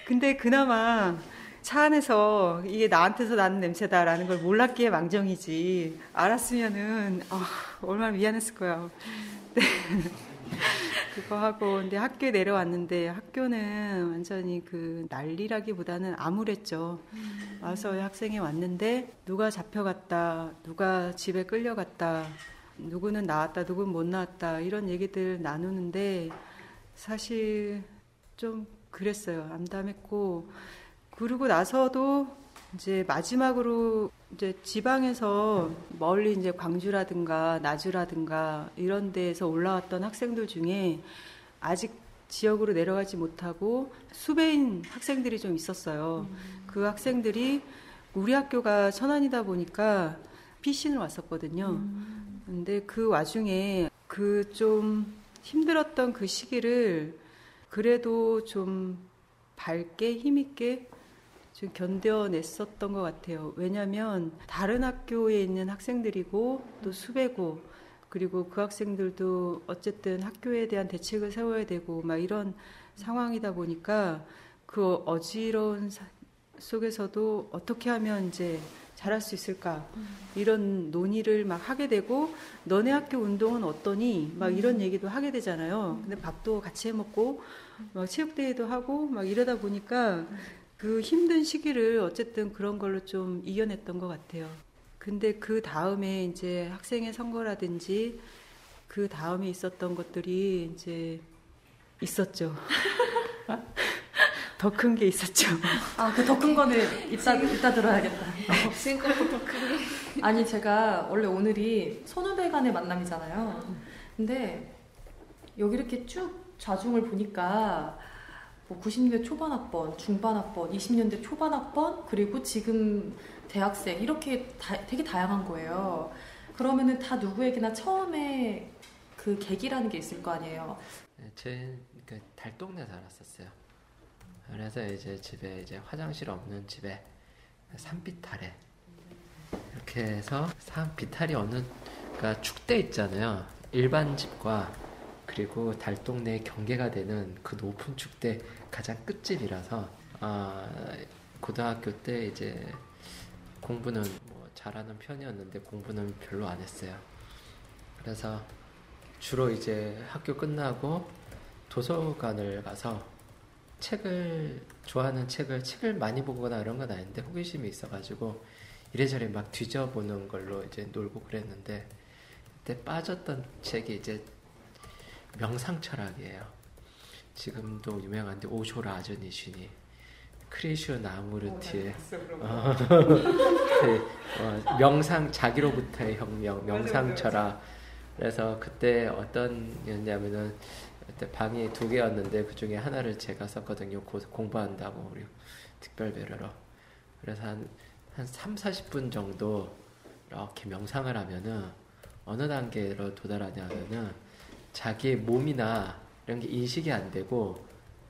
근데 그나마 차 안에서 이게 나한테서 나는 냄새다라는 걸 몰랐기에 망정이지 알았으면은 어, 얼마나 미안했을 거야. 네. <laughs> 그거 하고 근데 학교에 내려왔는데 학교는 완전히 그 난리라기보다는 암울했죠. 와서 학생이 왔는데 누가 잡혀갔다, 누가 집에 끌려갔다, 누구는 나왔다, 누구는 못 나왔다 이런 얘기들 나누는데 사실 좀 그랬어요. 암담했고 그러고 나서도 이제 마지막으로 이제 지방에서 멀리 이제 광주라든가 나주라든가 이런 데에서 올라왔던 학생들 중에 아직 지역으로 내려가지 못하고 수배인 학생들이 좀 있었어요. 그 학생들이 우리 학교가 천안이다 보니까 피신을 왔었거든요. 근데 그 와중에 그 좀 힘들었던 그 시기를 그래도 좀 밝게 힘있게 좀 견뎌냈었던 것 같아요. 왜냐하면 다른 학교에 있는 학생들이고 또 수배고 그리고 그 학생들도 어쨌든 학교에 대한 대책을 세워야 되고 막 이런 상황이다 보니까 그 어지러운 사- 속에서도 어떻게 하면 이제 잘할 수 있을까? 이런 논의를 막 하게 되고 너네 학교 운동은 어떠니? 막 이런 얘기도 하게 되잖아요. 근데 밥도 같이 해 먹고 막 체육대회도 하고 막 이러다 보니까 그 힘든 시기를 어쨌든 그런 걸로 좀 이겨냈던 것 같아요. 근데 그 다음에 이제 학생의 선거라든지 그 다음에 있었던 것들이 이제 있었죠. <laughs> 더 큰 게 있었죠. 아, 그 더 큰 거는 이따, 이따 들어야겠다. <laughs> 지금부터 크게. 아니, 제가 원래 오늘이 선후배 간의 만남이잖아요. 근데 여기 이렇게 쭉 좌중을 보니까 뭐 90년대 초반 학번, 중반 학번, 20년대 초반 학번, 그리고 지금 대학생, 이렇게 다- 되게 다양한 거예요. 그러면은 다 누구에게나 처음에 그 계기라는 게 있을 거 아니에요. 네, 제그 달동네 살았었어요. 그래서 이제 집에 이제 화장실 없는 집에 산비탈에 이렇게 해서 산비탈이 어느 그러니까 축대 있잖아요. 일반 집과 그리고 달동네 경계가 되는 그 높은 축대 가장 끝집이라서 아, 고등학교 때 이제 공부는 뭐 잘하는 편이었는데 공부는 별로 안 했어요. 그래서 주로 이제 학교 끝나고 도서관을 가서 책을 좋아하는 책을 책을 많이 보거나 이런 건 아닌데 호기심이 있어가지고 이래저래 막 뒤져보는 걸로 이제 놀고 그랬는데 그때 빠졌던 책이 이제 명상 철학이에요. 지금도 유명한데 오쇼라 아저니슈니 크리슈 나무르티의 어, 명상 자기로부터의 혁명 명상 철학 그래서 그때 어떤 였냐면은 그때 방이 두 개였는데 그 중에 하나를 제가 썼거든요. 고- 공부한다고 우리 특별 배려로. 그래서 한, 한 3, 40분 정도 이렇게 명상을 하면은 어느 단계로 도달하냐면은 자기의 몸이나 이런 게 인식이 안 되고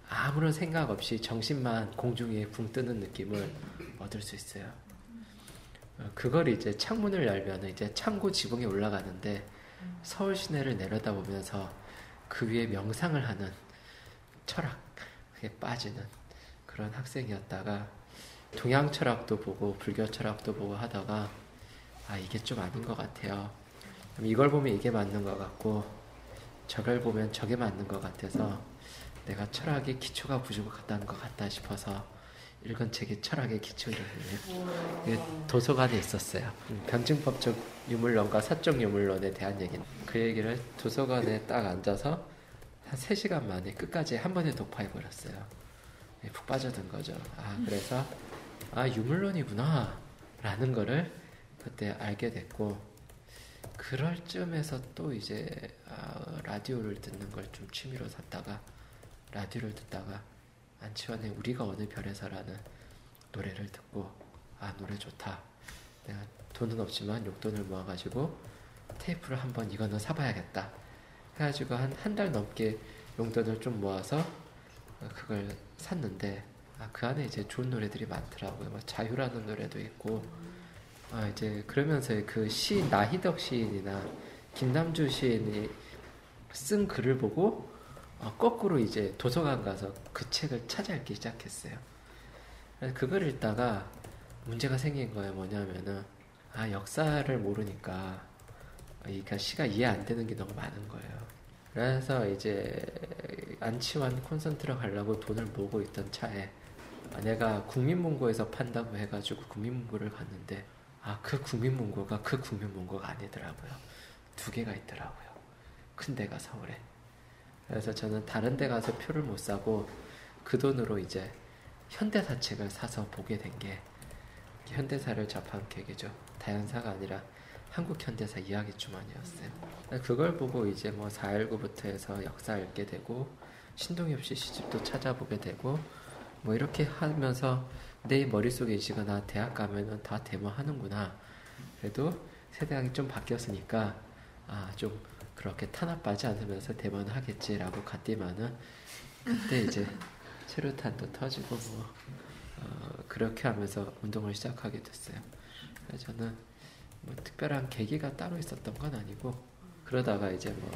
아무런 생각 없이 정신만 공중에 붕 뜨는 느낌을 얻을 수 있어요. 어, 그걸 이제 창문을 열면은 이제 창고 지붕에 올라가는데 서울 시내를 내려다보면서 그 위에 명상을 하는 철학, 그게 빠지는 그런 학생이었다가 동양 철학도 보고 불교 철학도 보고 하다가 아 이게 좀 아닌 것 같아요. 이걸 보면 이게 맞는 것 같고 저걸 보면 저게 맞는 것 같아서 내가 철학의 기초가 부족하다는 것 같다 싶어서 읽은 책이 철학의 기초이거든요. 도서관에 있었어요. 음, 변증법적 유물론과 사적 유물론에 대한 얘기. 그 얘기를 도서관에 딱 앉아서 한 3시간 만에 끝까지 한 번에 독파해 버렸어요. 예, 푹 빠져든 거죠. 아, 그래서 아, 유물론이구나 라는 거를 그때 알게 됐고 그럴 쯤에서 또 이제 아, 라디오를 듣는 걸 좀 취미로 샀다가 라디오를 듣다가 안치환의 우리가 어느 별에서라는 노래를 듣고 아 노래 좋다. 내가 돈은 없지만 용돈을 모아가지고 테이프를 한번 이거는 사봐야겠다. 해가지고 한 한 달 넘게 용돈을 좀 모아서 어, 그걸 샀는데 아, 그 안에 이제 좋은 노래들이 많더라고요. 뭐 자유라는 노래도 있고 아 이제 그러면서 그 시 나희덕 시인이나 김남주 시인이 쓴 글을 보고 어, 거꾸로 이제 도서관 가서 그 책을 찾아 읽기 시작했어요. 그걸 읽다가 문제가 생긴 거예요. 뭐냐면은 아 역사를 모르니까 이 시가 이해 안 되는 게 너무 많은 거예요. 그래서 이제 안치환 콘서트를 가려고 돈을 모으고 있던 차에 아, 내가 국민문고에서 판다고 해가지고 국민문고를 갔는데 아 그 국민문고가 그 국민문고가 아니더라고요. 두 개가 있더라고요. 큰 데가 서울에. 그래서 저는 다른 데 가서 표를 못 사고 그 돈으로 이제 현대사 책을 사서 보게 된 게 현대사를 접한 계기죠. 다양사가 아니라 한국 현대사 이야기 주머니였어요. 그걸 보고 이제 뭐 4.19부터 해서 역사 읽게 되고 신동엽 씨 시집도 찾아보게 되고 뭐 이렇게 하면서 내 머릿속에 있거나 대학 가면은 다 데모하는구나. 그래도 세대가 좀 바뀌었으니까 아 좀 그렇게 탄압받지 않으면서 대모는 하겠지라고 갔더만은 그때 이제 <laughs> 체류탄도 터지고 뭐 어, 그렇게 하면서 운동을 시작하게 됐어요. 그래서 저는 뭐 특별한 계기가 따로 있었던 건 아니고 그러다가 이제 뭐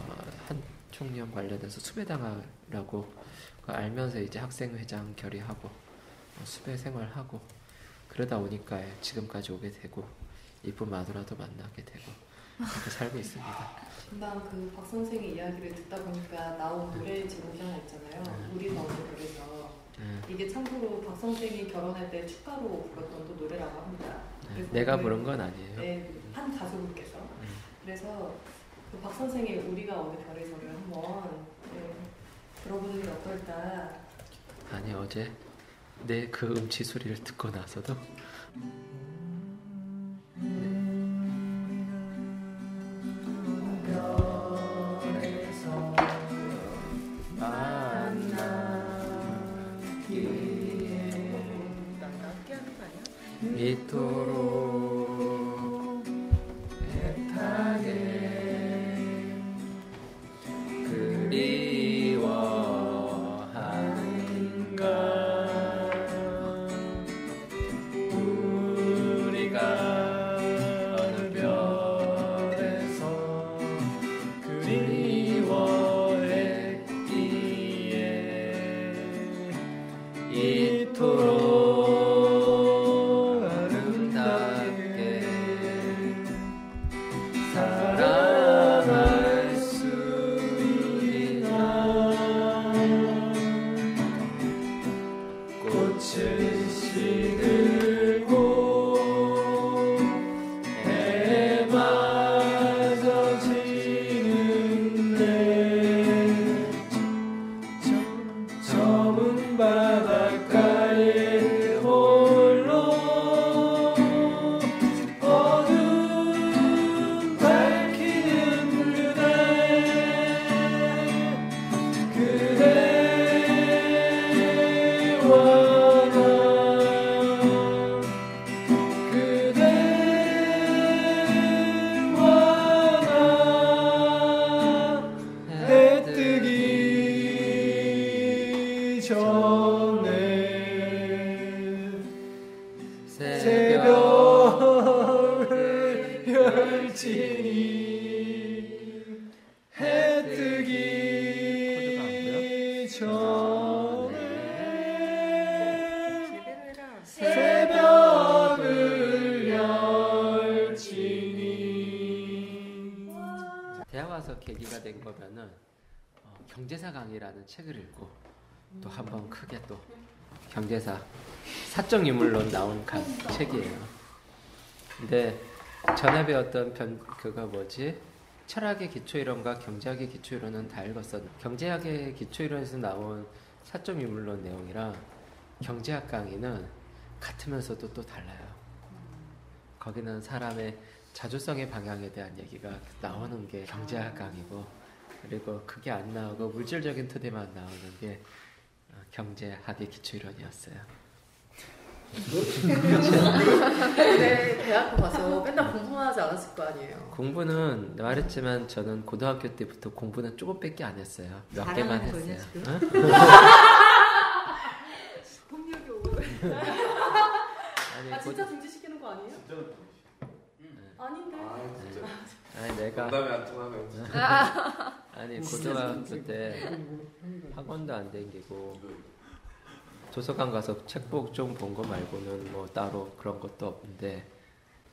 한 총련 관련해서 수배당하라고 그거 알면서 이제 학생회장 결의하고 뭐 수배 생활하고 그러다 보니까 지금까지 오게 되고 이쁜 마누라도 만나게 되고 그렇게 살고 있습니다. 금방 그 박 선생의 이야기를 듣다 보니까 나온 노래 제목이 하나 있잖아요. 네. 우리 그래서 네. 이게 참고로 박 선생이 결혼할 때 축가로 불렀던 또 노래라고 합니다. 네, 내가 그- 부른 건 아니에요. 네, 한 가수분께서 네. 그래서 그 박 선생의 우리가 어느 별에서를 한번 네, 들어보는 게 어떨까. 아니 어제 내 그 음치 소리를 듣고 나서도? 이토록 전에 새벽을 열지니 해 뜨기 전에 새벽을 열지니 대학 와서 계기가 된 거면은 어, 경제사 강의라는 책을 읽고 또 한 번 크게 또 경제사 사적 인물론 나온 강, 책이에요. 근데 전에 배웠던 변 그거 뭐지? 철학의 기초 이론과 경제학의 기초 이론은 다 읽었어. 경제학의 기초 이론에서 나온 사적 인물론 내용이랑 경제학 강의는 같으면서도 또 달라요. 거기는 사람의 자주성의 방향에 대한 얘기가 나오는 게 경제학 강의고 그리고 그게 안 나오고 물질적인 토대만 나오는 게 어, 경제학의 기초이론이었어요. 네, 대학교 가서 맨날 공부만 하지 않았을 거 아니에요. 공부는 말했지만 저는 고등학교 때부터 공부는 조금밖에 안 했어요. 몇 개만 했어요. 폭력이 오고. 아니, 아 고, 진짜 중지시키는 거 아니에요? 아닌데. 아 니 내가 농담이 안 통하면 <laughs> 아니 고등학교 때 학원도 안 다니고 도서관 가서 책복 좀 본 거 말고는 뭐 따로 그런 것도 없는데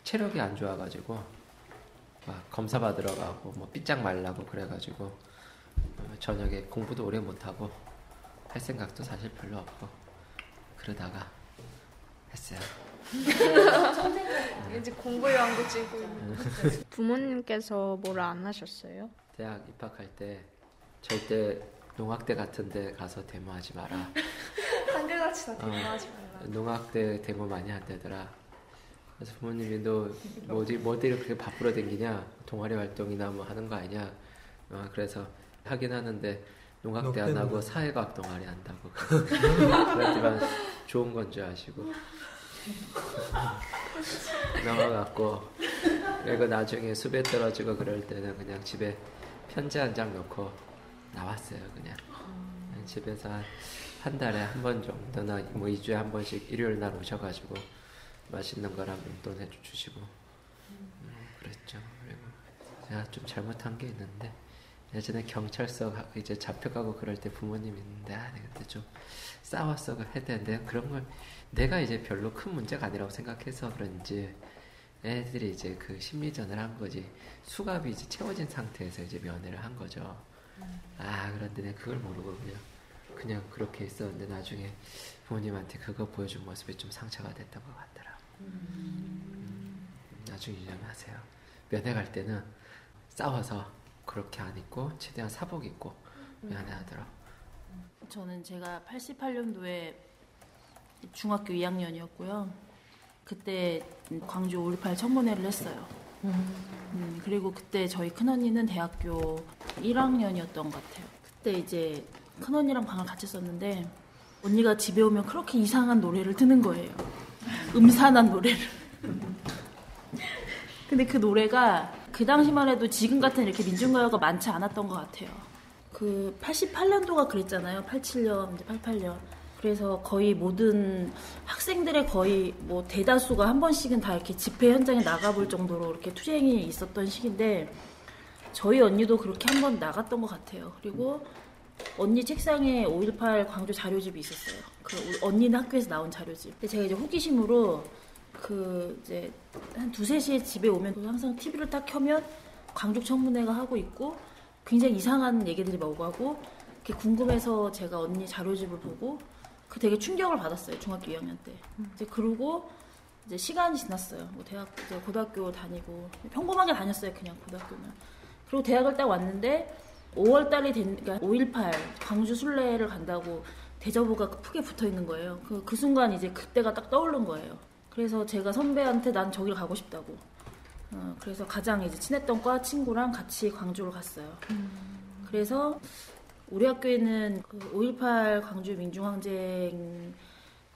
체력이 안 좋아가지고 막 검사 받으러 가고 뭐 삐짝 말라고 그래가지고 어, 저녁에 공부도 오래 못하고 할 생각도 사실 별로 없고 그러다가 했어요. 이제 공부의 왕도 찍고 부모님께서 뭐라 안 하셨어요? 대학 입학할 때 절대 농학대 같은 데 가서 데모하지 마라. 한결같이 다 어. 대화하지 말라. 농학대 데모 많이 한다더라. 그래서 부모님이 너 뭐지 뭐들이 그렇게 바쁘러 댕기냐 동아리 활동이나 뭐 하는 거 아니냐. 어, 그래서 하긴 하는데 농학대 안 하고 사회과학 동아리 한다고. <laughs> 그렇지만 좋은 건 줄 아시고 넘어갔고 그리고 나중에 수배 떨어지고 그럴 때는 그냥 집에 편지 한 장 넣고 나왔어요 그냥. 집에서 한, 한 달에 한 번 정도나 뭐 2주에 한 번씩 일요일 날 오셔가지고 맛있는 거랑 용돈 해주시고. 음, 그랬죠. 그리고 내가 좀 잘못한 게 있는데 예전에 경찰서 가- 이제 잡혀가고 그럴 때 부모님 있는데 아 그때 좀 싸웠어 해야 되는데. 그런 걸 내가 이제 별로 큰 문제가 아니라고 생각해서 그런지 애들이 이제 그 심리전을 한 거지 수갑이 이제 채워진 상태에서 이제 면회를 한 거죠. 아 그런데 내가 그걸 모르고 그냥 그냥 그렇게 있었는데 나중에 부모님한테 그거 보여준 모습이 좀 상처가 됐던 것 같더라. 음, 나중에 유념하세요. 면회 갈 때는 싸워서 그렇게 안 입고 최대한 사복 입고 면회하더라. 저는 제가 88년도에 중학교 2학년이었고요. 그때 광주 5.18 청문회를 했어요. 음, 그리고 그때 저희 큰언니는 대학교 1학년이었던 것 같아요. 그때 이제 큰언니랑 방을 같이 썼는데 언니가 집에 오면 그렇게 이상한 노래를 트는 거예요. 음산한 노래를. <laughs> 근데 그 노래가 그 당시만 해도 지금 같은 이렇게 민중가요가 많지 않았던 것 같아요. 그 88년도가 그랬잖아요. 87년, 이제 88년. 그래서 거의 모든 학생들의 거의 뭐 대다수가 한 번씩은 다 이렇게 집회 현장에 나가볼 정도로 이렇게 투쟁이 있었던 시기인데 저희 언니도 그렇게 한 번 나갔던 것 같아요. 그리고 언니 책상에 5.18 광주 자료집이 있었어요. 그 언니는 학교에서 나온 자료집. 근데 제가 이제 호기심으로 그 이제 한 두세 시에 집에 오면 항상 TV를 딱 켜면 광주 청문회가 하고 있고 굉장히 이상한 얘기들이 막 오고 하고 궁금해서 제가 언니 자료집을 보고 그 되게 충격을 받았어요 중학교 2학년 때. 이제 그러고 이제 시간이 지났어요. 뭐 대학 이제 고등학교 다니고 평범하게 다녔어요 그냥 고등학교는. 그리고 대학을 딱 왔는데 5월 달이 된 그러니까 5.18 광주 순례를 간다고 대저보가 크게 붙어 있는 거예요. 그, 그 순간 이제 그때가 딱 떠오른 거예요. 그래서 제가 선배한테 난 저길 가고 싶다고. 어, 그래서 가장 이제 친했던 과 친구랑 같이 광주를 갔어요. 그래서 우리 학교에는 그 5.18 광주 민중항쟁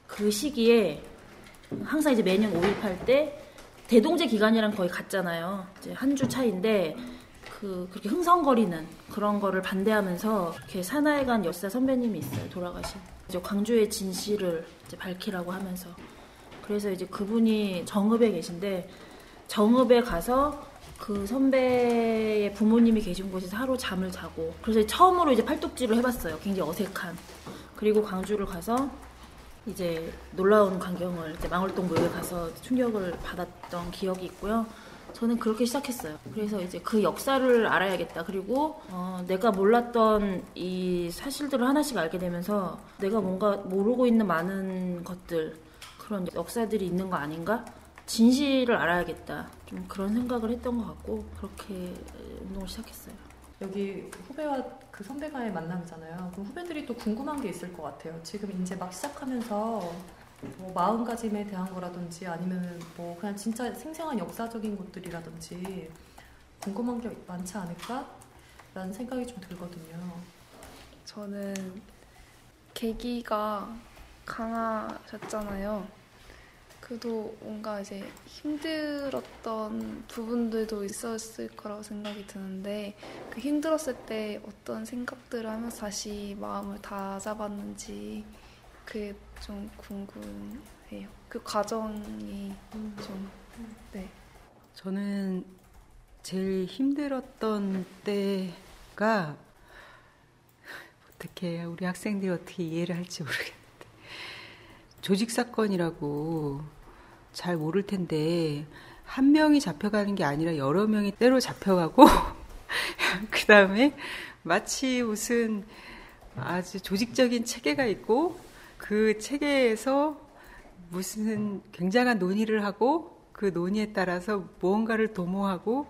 그 시기에 항상 이제 매년 5.18 때 대동제 기간이랑 거의 같잖아요. 이제 한 주 차인데 그 그렇게 흥성거리는 그런 거를 반대하면서 이렇게 사나이간 여사 선배님이 있어요. 돌아가신. 이제 광주의 진실을 이제 밝히라고 하면서 그래서 이제 그분이 정읍에 계신데 정읍에 가서 그 선배의 부모님이 계신 곳에서 하루 잠을 자고 그래서 처음으로 이제 팔뚝질을 해봤어요. 굉장히 어색한. 그리고 광주를 가서 이제 놀라운 광경을 이제 망월동 묘에 가서 충격을 받았던 기억이 있고요. 저는 그렇게 시작했어요. 그래서 이제 그 역사를 알아야겠다. 그리고 어, 내가 몰랐던 이 사실들을 하나씩 알게 되면서 내가 뭔가 모르고 있는 많은 것들 그런 역사들이 있는 거 아닌가? 진실을 알아야겠다. 좀 그런 생각을 했던 것 같고 그렇게 운동을 시작했어요. 여기 후배와 그 선배가의 만남이잖아요. 그럼 후배들이 또 궁금한 게 있을 것 같아요. 지금 이제 막 시작하면서 뭐 마음가짐에 대한 거라든지 아니면 뭐 그냥 진짜 생생한 역사적인 것들이라든지 궁금한 게 많지 않을까라는 생각이 좀 들거든요. 저는 계기가 강하셨잖아요. 그도 뭔가 이제 힘들었던 부분들도 있었을 거라고 생각이 드는데 그 힘들었을 때 어떤 생각들을 하면서 다시 마음을 다잡았는지 그게 좀 궁금해요. 그 과정이 좀 네. 저는 제일 힘들었던 때가 어떻게 우리 학생들이 어떻게 이해를 할지 모르겠는데 조직 사건이라고 잘 모를 텐데 한 명이 잡혀가는 게 아니라 여러 명이 때로 잡혀가고 <laughs> 그 다음에 마치 무슨 아주 조직적인 체계가 있고 그 체계에서 무슨 굉장한 논의를 하고 그 논의에 따라서 무언가를 도모하고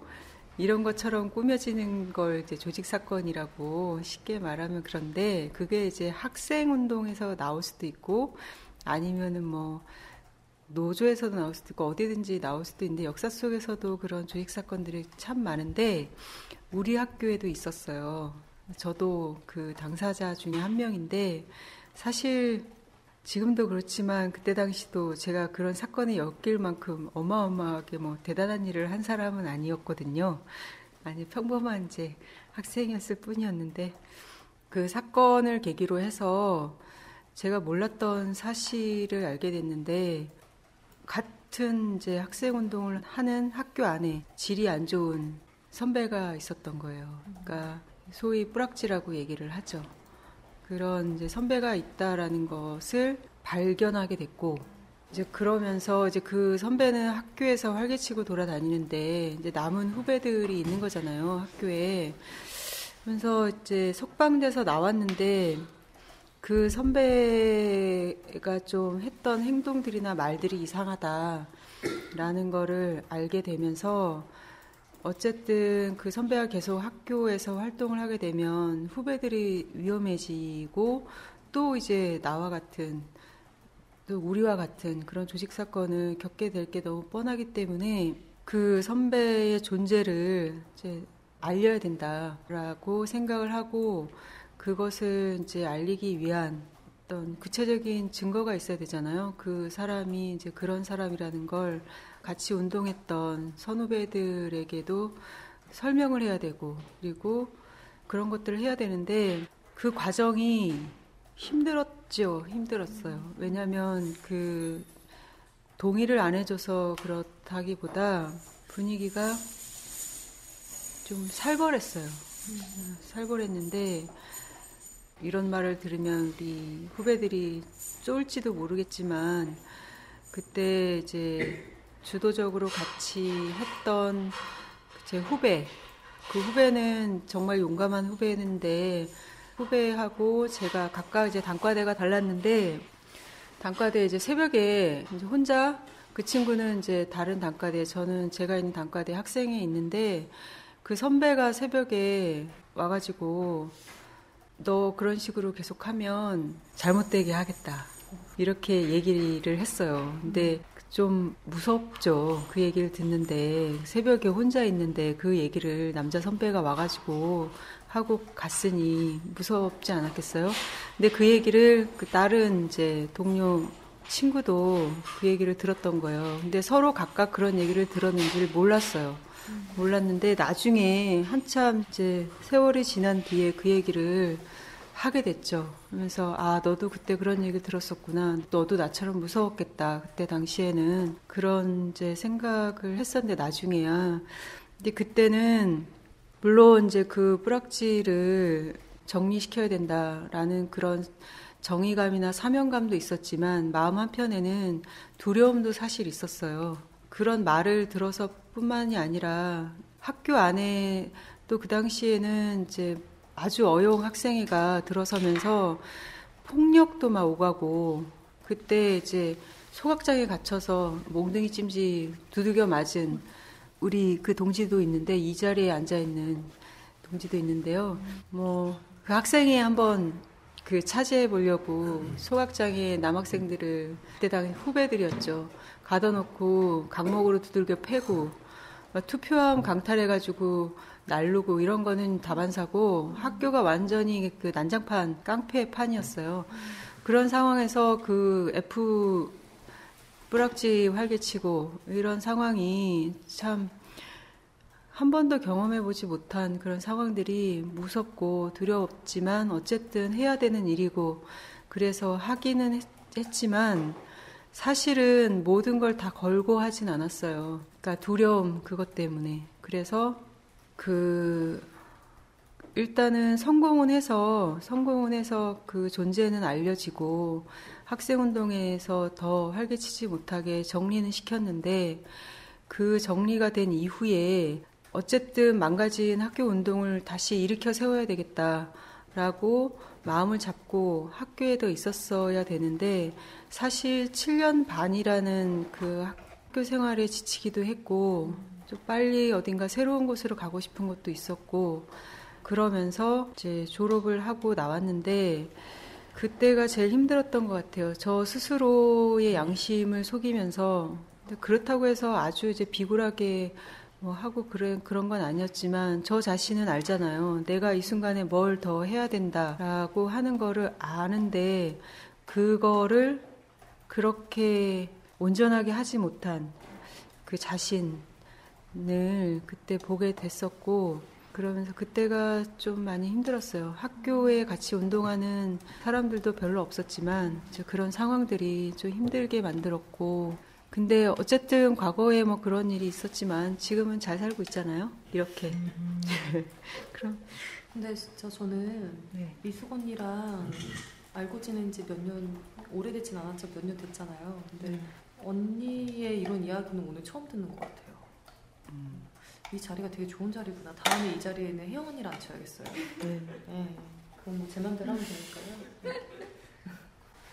이런 것처럼 꾸며지는 걸 이제 조직 사건이라고 쉽게 말하면 그런데 그게 이제 학생 운동에서 나올 수도 있고 아니면은 뭐 노조에서도 나올 수도 있고 어디든지 나올 수도 있는데 역사 속에서도 그런 조직 사건들이 참 많은데 우리 학교에도 있었어요. 저도 그 당사자 중에 한 명인데 사실 지금도 그렇지만 그때 당시도 제가 그런 사건에 엮일 만큼 어마어마하게 뭐 대단한 일을 한 사람은 아니었거든요. 아니 평범한 이제 학생이었을 뿐이었는데 그 사건을 계기로 해서 제가 몰랐던 사실을 알게 됐는데 같은 이제 학생 운동을 하는 학교 안에 질이 안 좋은 선배가 있었던 거예요. 그러니까 소위 뿌락지라고 얘기를 하죠. 그런 이제 선배가 있다라는 것을 발견하게 됐고 이제 그러면서 이제 그 선배는 학교에서 활개치고 돌아다니는데 이제 남은 후배들이 있는 거잖아요 학교에 그래서 이제 석방돼서 나왔는데 그 선배가 좀 했던 행동들이나 말들이 이상하다라는 거를 알게 되면서 어쨌든 그 선배가 계속 학교에서 활동을 하게 되면 후배들이 위험해지고 또 이제 나와 같은 또 우리와 같은 그런 조직 사건을 겪게 될 게 너무 뻔하기 때문에 그 선배의 존재를 이제 알려야 된다라고 생각을 하고 그것을 이제 알리기 위한 어떤 구체적인 증거가 있어야 되잖아요. 그 사람이 이제 그런 사람이라는 걸 같이 운동했던 선후배들에게도 설명을 해야 되고 그리고 그런 것들을 해야 되는데 그 과정이 힘들었죠. 힘들었어요. 왜냐하면 그 동의를 안 해줘서 그렇다기보다 분위기가 좀 살벌했어요. 살벌했는데 이런 말을 들으면 우리 후배들이 쫄지도 모르겠지만 그때 이제 주도적으로 같이 했던 제 후배 그 후배는 정말 용감한 후배였는데 후배하고 제가 각각 이제 단과대가 달랐는데 단과대 이제 새벽에 이제 혼자 그 친구는 이제 다른 단과대 저는 제가 있는 단과대 학생에 있는데 그 선배가 새벽에 와가지고 너 그런 식으로 계속하면 잘못되게 하겠다 이렇게 얘기를 했어요. 근데 좀 무섭죠. 그 얘기를 듣는데 새벽에 혼자 있는데 그 얘기를 남자 선배가 와가지고 하고 갔으니 무섭지 않았겠어요? 근데 그 얘기를 그 다른 이제 동료 친구도 그 얘기를 들었던 거예요. 근데 서로 각각 그런 얘기를 들었는지를 몰랐어요. 몰랐는데 나중에 한참 이제 세월이 지난 뒤에 그 얘기를 하게 됐죠. 그러면서 아 너도 그때 그런 얘기 들었었구나. 너도 나처럼 무서웠겠다. 그때 당시에는 그런 이제 생각을 했었는데 나중에야. 근데 그때는 물론 이제 그 뿌락지를 정리시켜야 된다라는 그런 정의감이나 사명감도 있었지만 마음 한편에는 두려움도 사실 있었어요. 그런 말을 들어서 뿐만이 아니라 학교 안에 또 그 당시에는 이제 아주 어여운 학생회가 들어서면서 폭력도 막 오가고 그때 이제 소각장에 갇혀서 몽둥이 찜지 두들겨 맞은 우리 그 동지도 있는데 이 자리에 앉아 있는 동지도 있는데요. 뭐 그 학생회 한번 그 차지해 보려고 소각장에 남학생들을 그때 당시 후배들이었죠. 가둬놓고 강목으로 두들겨 패고 투표함 강탈해가지고 날르고 이런 거는 다반사고 학교가 완전히 그 난장판 깡패판이었어요. 그런 상황에서 그 F 뿌락지 활개치고 이런 상황이 참 한 번도 경험해 보지 못한 그런 상황들이 무섭고 두렵지만 어쨌든 해야 되는 일이고 그래서 하기는 했, 했지만 사실은 모든 걸 다 걸고 하진 않았어요. 그러니까 두려움 그것 때문에. 그래서 그 일단은 성공은 해서 성공은 해서 그 존재는 알려지고 학생 운동에서 더 활개치지 못하게 정리는 시켰는데 그 정리가 된 이후에 어쨌든 망가진 학교 운동을 다시 일으켜 세워야 되겠다라고 마음을 잡고 학교에 더 있었어야 되는데 사실 7년 반이라는 그 학교 생활에 지치기도 했고 좀 빨리 어딘가 새로운 곳으로 가고 싶은 것도 있었고 그러면서 이제 졸업을 하고 나왔는데 그때가 제일 힘들었던 것 같아요. 저 스스로의 양심을 속이면서 그렇다고 해서 아주 이제 비굴하게 뭐 하고 그런 그런 건 아니었지만 저 자신은 알잖아요. 내가 이 순간에 뭘 더 해야 된다라고 하는 거를 아는데 그거를 그렇게 온전하게 하지 못한 그 자신 을 그때 보게 됐었고 그러면서 그때가 좀 많이 힘들었어요. 학교에 같이 운동하는 사람들도 별로 없었지만 그런 상황들이 좀 힘들게 만들었고 근데 어쨌든 과거에 뭐 그런 일이 있었지만 지금은 잘 살고 있잖아요. 이렇게. <laughs> 그럼 근데 진짜 저는 네. 미숙 언니랑 알고 지낸 지 몇 년 오래되진 않았지만 몇년 됐잖아요. 근데 네. 언니의 이런 이야기는 오늘 처음 듣는 것 같아요. 음, 이 자리가 되게 좋은 자리구나. 다음에 이 자리에는 혜영 언니를 앉혀야겠어요. 네. 네. 그럼 뭐 제 맘대로 하면 되니까요. 네.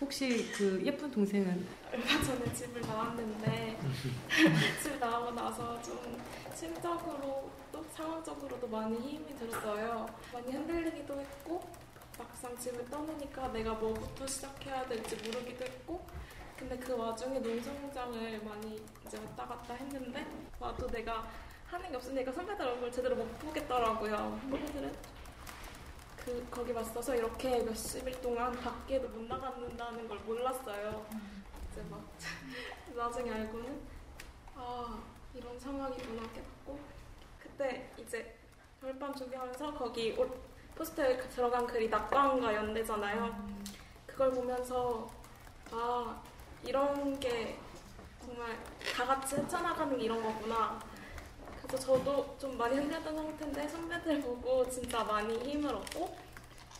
혹시 그 예쁜 동생은 얼마 전에 집을 나왔는데 <laughs> 집 나오고 나서 좀 심적으로 또 상황적으로도 많이 힘이 들었어요. 많이 흔들리기도 했고 막상 집을 떠나니까 내가 뭐부터 시작해야 될지 모르기도 했고 근데 그 와중에 농성장을 많이 이제 왔다 갔다 했는데 와도 내가 하는 게 없으니까 선배들 얼굴 제대로 못 보겠더라고요. 선배들은 그 거기 왔어서 이렇게 몇십 일 동안 밖에도 못 나갔는다는 걸 몰랐어요. 이제 막 <laughs> 나중에 알고는 아 이런 상황이구나 깨닫고 그때 이제 겨울밤 준비하면서 거기 올- 포스터에 들어간 글이 낙방과 연대잖아요. 그걸 보면서 아 이런 게 정말 다 같이 헤쳐나가는 게 이런 거구나. 그래서 저도 좀 많이 흔들렸던 상태인데 선배들 보고 진짜 많이 힘을 얻고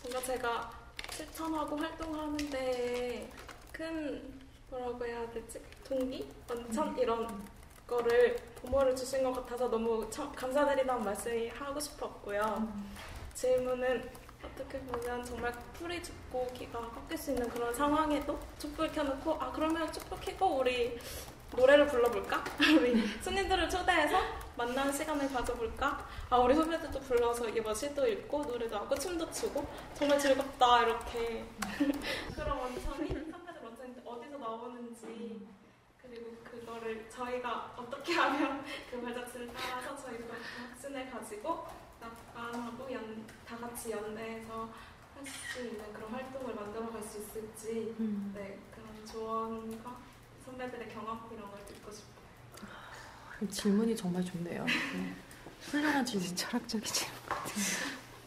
뭔가 제가 실천하고 활동하는데 큰 뭐라고 해야 되지 동기 원천 이런 거를 도모를 주신 것 같아서 너무 참- 감사드리다는 말씀이 하고 싶었고요. 질문은 어떻게 보면 정말 풀이 죽고 기가 꺾일 수 있는 그런 상황에도 촛불 켜놓고 아 그러면 촛불 켜고 우리 노래를 불러볼까? <laughs> 우리 손님들을 초대해서 만나는 시간을 가져볼까? 아 우리 선배들도 불러서 이게 뭐 시도 읽고 노래도 하고 춤도 추고 정말 즐겁다 이렇게 그런 원천이 선배들 원천이 어디서 나오는지 그리고 그거를 저희가 어떻게 하면 <laughs> 그 발자취를 따라서 저희도 그 확신을 가지고 연, 다 같이 연대해서 할 수 있는 그런 활동을 만들어갈 수 있을지 네 그런 조언과 선배들의 경험 이런 걸 듣고 싶어요. 질문이 정말 좋네요. 네. 훌륭한 질문. 철학적인 질문 같은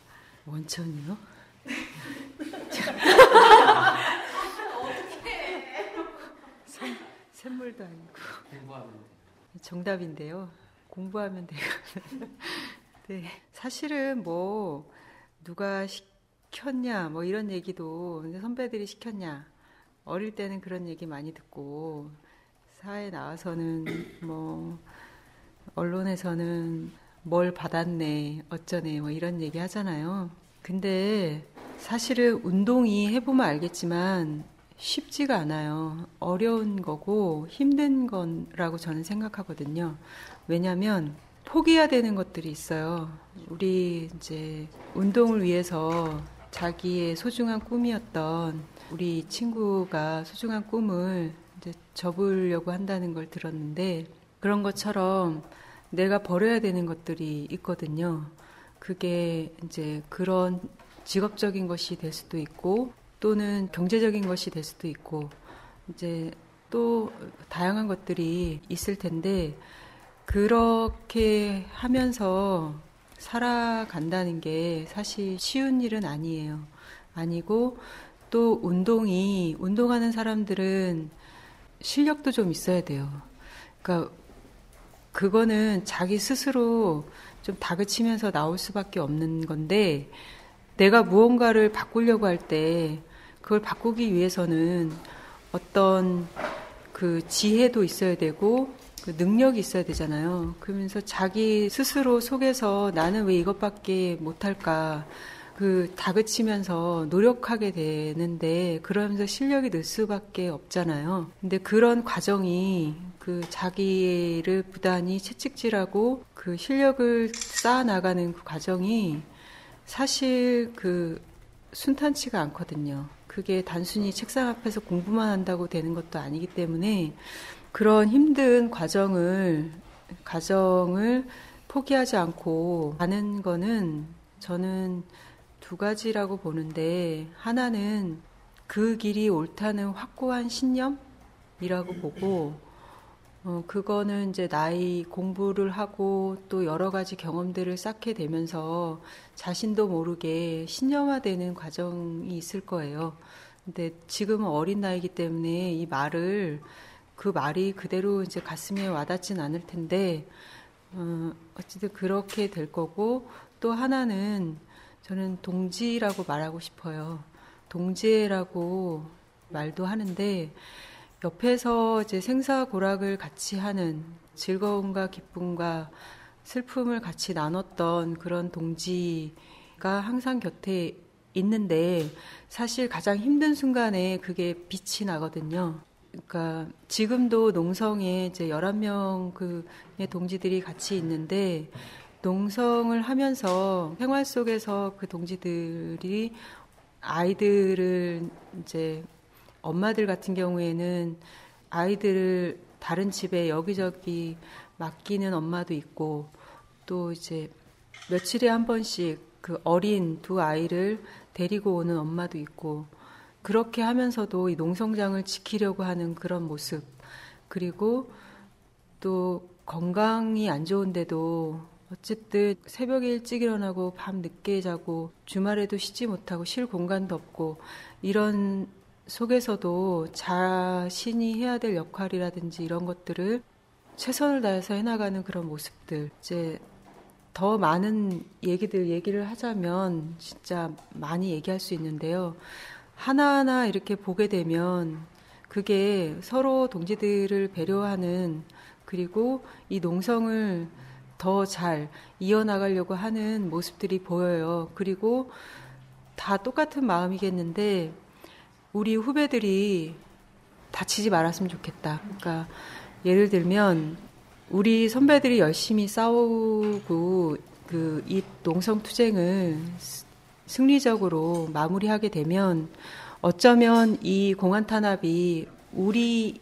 <laughs> 원천이요? <laughs> 샘- 샘물도 아니고 공부하면 돼. 정답인데요. 공부하면 돼요. 네. 사실은 뭐 누가 시켰냐 뭐 이런 얘기도 선배들이 시켰냐 어릴 때는 그런 얘기 많이 듣고 사회 나와서는 뭐 언론에서는 뭘 받았네 어쩌네 뭐 이런 얘기 하잖아요. 근데 사실은 운동이 해보면 알겠지만 쉽지가 않아요. 어려운 거고 힘든 거라고 저는 생각하거든요. 왜냐하면 포기해야 되는 것들이 있어요. 우리 이제 운동을 위해서 자기의 소중한 꿈이었던 우리 친구가 소중한 꿈을 이제 접으려고 한다는 걸 들었는데 그런 것처럼 내가 버려야 되는 것들이 있거든요. 그게 이제 그런 직업적인 것이 될 수도 있고 또는 경제적인 것이 될 수도 있고 이제 또 다양한 것들이 있을 텐데 그렇게 하면서 살아간다는 게 사실 쉬운 일은 아니에요. 아니고 또 운동이 운동하는 사람들은 실력도 좀 있어야 돼요. 그러니까 그거는 자기 스스로 좀 다그치면서 나올 수밖에 없는 건데 내가 무언가를 바꾸려고 할 때 그걸 바꾸기 위해서는 어떤 그 지혜도 있어야 되고 그 능력이 있어야 되잖아요. 그러면서 자기 스스로 속에서 나는 왜 이것밖에 못할까 그 다그치면서 노력하게 되는데 그러면서 실력이 늘 수밖에 없잖아요. 근데 그런 과정이 그 자기를 부단히 채찍질하고 그 실력을 쌓아 나가는 그 과정이 사실 그 순탄치가 않거든요. 그게 단순히 책상 앞에서 공부만 한다고 되는 것도 아니기 때문에 그런 힘든 과정을 과정을 포기하지 않고 가는 거는 저는 두 가지라고 보는데 하나는 그 길이 옳다는 확고한 신념이라고 보고 어, 그거는 이제 나이 공부를 하고 또 여러 가지 경험들을 쌓게 되면서 자신도 모르게 신념화되는 과정이 있을 거예요. 근데 지금은 어린 나이기 때문에 이 말을 그 말이 그대로 이제 가슴에 와닿진 않을 텐데 어, 어쨌든 그렇게 될 거고 또 하나는 저는 동지라고 말하고 싶어요. 동지라고 말도 하는데 옆에서 이제 생사고락을 같이 하는 즐거움과 기쁨과 슬픔을 같이 나눴던 그런 동지가 항상 곁에 있는데 사실 가장 힘든 순간에 그게 빛이 나거든요. 그러니까 지금도 농성에 이제 11명 그 동지들이 같이 있는데 농성을 하면서 생활 속에서 그 동지들이 아이들을 이제 엄마들 같은 경우에는 아이들을 다른 집에 여기저기 맡기는 엄마도 있고 또 이제 며칠에 한 번씩 그 어린 두 아이를 데리고 오는 엄마도 있고 그렇게 하면서도 이 농성장을 지키려고 하는 그런 모습 그리고 또 건강이 안 좋은데도 어쨌든 새벽에 일찍 일어나고 밤 늦게 자고 주말에도 쉬지 못하고 쉴 공간도 없고 이런 속에서도 자신이 해야 될 역할이라든지 이런 것들을 최선을 다해서 해나가는 그런 모습들 이제 더 많은 얘기들 얘기를 하자면 진짜 많이 얘기할 수 있는데요. 하나하나 이렇게 보게 되면 그게 서로 동지들을 배려하는 그리고 이 농성을 더 잘 이어나가려고 하는 모습들이 보여요. 그리고 다 똑같은 마음이겠는데 우리 후배들이 다치지 말았으면 좋겠다. 그러니까 예를 들면 우리 선배들이 열심히 싸우고 그 이 농성 투쟁을 승리적으로 마무리하게 되면 어쩌면 이 공안 탄압이 우리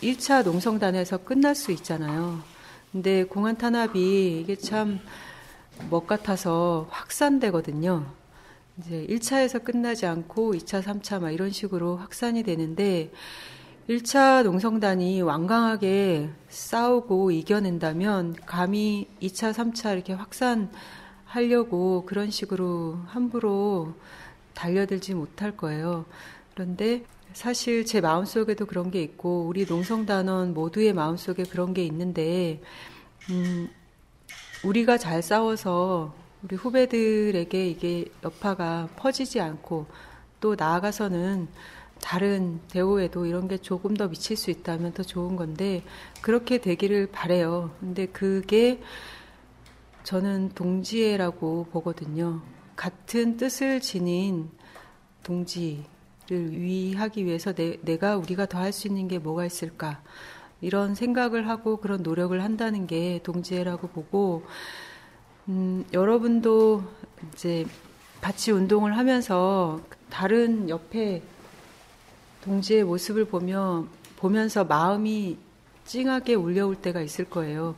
1차 농성단에서 끝날 수 있잖아요. 근데 공안 탄압이 이게 참먹 같아서 확산되거든요. 이제 1차에서 끝나지 않고 2차, 3차 막 이런 식으로 확산이 되는데 1차 농성단이 완강하게 싸우고 이겨낸다면 감히 2차, 3차 이렇게 확산 하려고 그런 식으로 함부로 달려들지 못할 거예요. 그런데 사실 제 마음속에도 그런 게 있고 우리 농성단원 모두의 마음속에 그런 게 있는데 음, 우리가 잘 싸워서 우리 후배들에게 이게 여파가 퍼지지 않고 또 나아가서는 다른 대우에도 이런 게 조금 더 미칠 수 있다면 더 좋은 건데 그렇게 되기를 바래요. 근데 그게 저는 동지애라고 보거든요. 같은 뜻을 지닌 동지를 위하기 위해서 내, 내가 우리가 더 할 수 있는 게 뭐가 있을까 이런 생각을 하고 그런 노력을 한다는 게 동지애라고 보고 음, 여러분도 이제 같이 운동을 하면서 다른 옆에 동지의 모습을 보며 보면서 마음이 찡하게 울려올 때가 있을 거예요.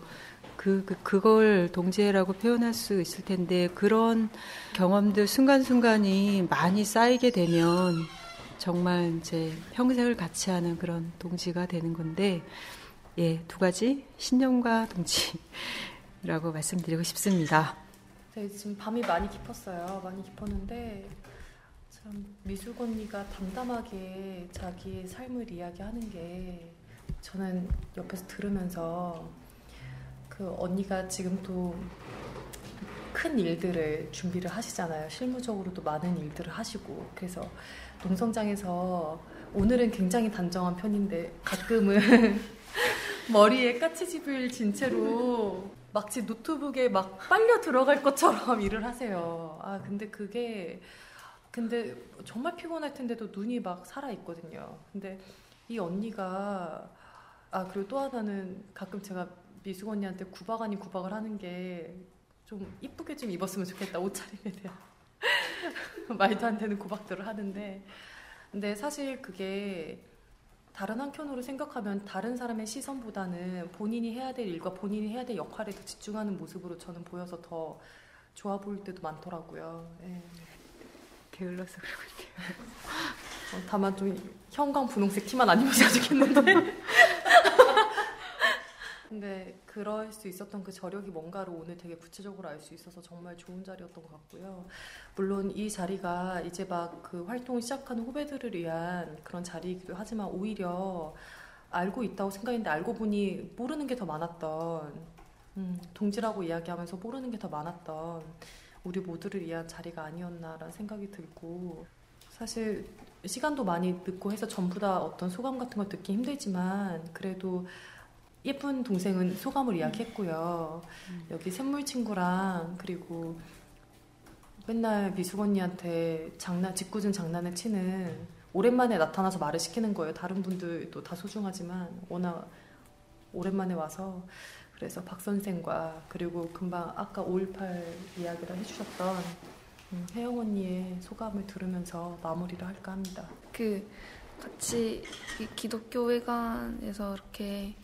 그, 그 그걸 동지애라고 표현할 수 있을 텐데 그런 경험들 순간순간이 많이 쌓이게 되면 정말 이제 평생을 같이 하는 그런 동지가 되는 건데 예, 두 가지 신념과 동지라고 <laughs> 말씀드리고 싶습니다. 네, 지금 밤이 많이 깊었어요. 많이 깊었는데 참 미숙 언니가 담담하게 자기의 삶을 이야기하는 게 저는 옆에서 들으면서 그 언니가 지금 또 큰 일들을 준비를 하시잖아요. 실무적으로도 많은 일들을 하시고 그래서 농성장에서 오늘은 굉장히 단정한 편인데 가끔은 <laughs> 머리에 까치집을 진 채로 마치 노트북에 막 빨려 들어갈 것처럼 <laughs> 일을 하세요. 아 근데 그게 근데 정말 피곤할 텐데도 눈이 막 살아 있거든요. 근데 이 언니가 아 그리고 또 하나는 가끔 제가 미숙 언니한테 구박 아닌 구박을 하는 게 좀 이쁘게 좀 입었으면 좋겠다 옷차림에 대한 <laughs> 말도 안 되는 구박들을 하는데 근데 사실 그게 다른 한켠으로 생각하면 다른 사람의 시선보다는 본인이 해야 될 일과 본인이 해야 될 역할에 더 집중하는 모습으로 저는 보여서 더 좋아 보일 때도 많더라고요. 예. 게을러서 그러고 어, 다만 좀 형광 분홍색 티만 안 입으셔야 좋겠는데. 근데 그럴 수 있었던 그 저력이 뭔가를 오늘 되게 구체적으로 알 수 있어서 정말 좋은 자리였던 것 같고요. 물론 이 자리가 이제 막 그 활동을 시작하는 후배들을 위한 그런 자리이기도 하지만 오히려 알고 있다고 생각했는데 알고 보니 모르는 게 더 많았던 음, 동지라고 이야기하면서 모르는 게 더 많았던 우리 모두를 위한 자리가 아니었나라는 생각이 들고 사실 시간도 많이 늦고 해서 전부 다 어떤 소감 같은 걸 듣기 힘들지만 그래도 예쁜 동생은 소감을 이야기했고요. 여기 샘물 친구랑 그리고 맨날 미숙 언니한테 장난 짓궂은 장난을 치는 오랜만에 나타나서 말을 시키는 거예요. 다른 분들도 다 소중하지만 워낙 오랜만에 와서 그래서 박 선생과 그리고 금방 아까 5.18 이야기를 해주셨던 음, 혜영 언니의 소감을 들으면서 마무리를 할까 합니다. 그 같이 이 기독교 회관에서 이렇게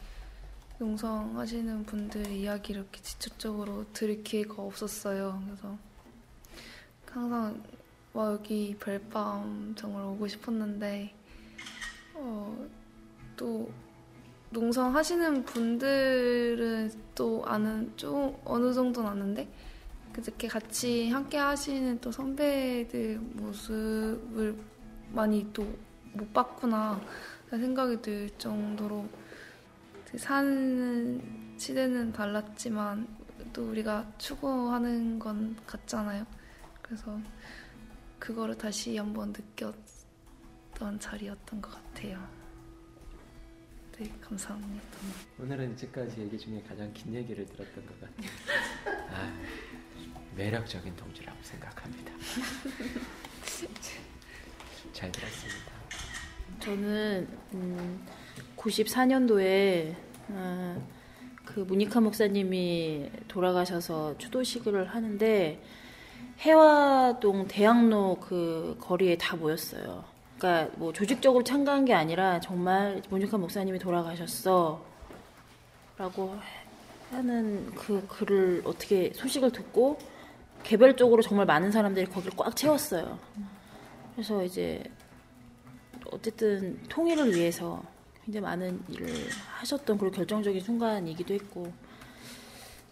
용성하시는 분들 이야기를 이렇게 직접적으로 들을 기회가 없었어요. 그래서 항상 와 여기 별밤 정말 오고 싶었는데 어, 또 농성하시는 분들은 또 아는 좀 어느 정도는 아는데 그렇게 같이 함께 하시는 또 선배들 모습을 많이 또 못 봤구나 생각이 들 정도로 사는 시대는 달랐지만 또 우리가 추구하는 건 같잖아요. 그래서 그거를 다시 한번 느꼈던 자리였던 것 같아요. 네, 감사합니다. 오늘은 이제까지 얘기 중에 가장 긴 얘기를 들었던 것 같아요. <laughs> 아, 매력적인 동지라고 생각합니다. <laughs> 잘 들었습니다. 저는 음, 94년도에 아, 그 무니카 목사님이 돌아가셔서 추도식을 하는데 해화동 대학로 그 거리에 다 모였어요. 그러니까 뭐 조직적으로 참가한 게 아니라 정말 무니카 목사님이 돌아가셨어 라고 하는 그 글을 어떻게 소식을 듣고 개별적으로 정말 많은 사람들이 거기를 꽉 채웠어요. 그래서 이제 어쨌든 통일을 위해서 굉장히 많은 일을 하셨던 그런 결정적인 순간이기도 했고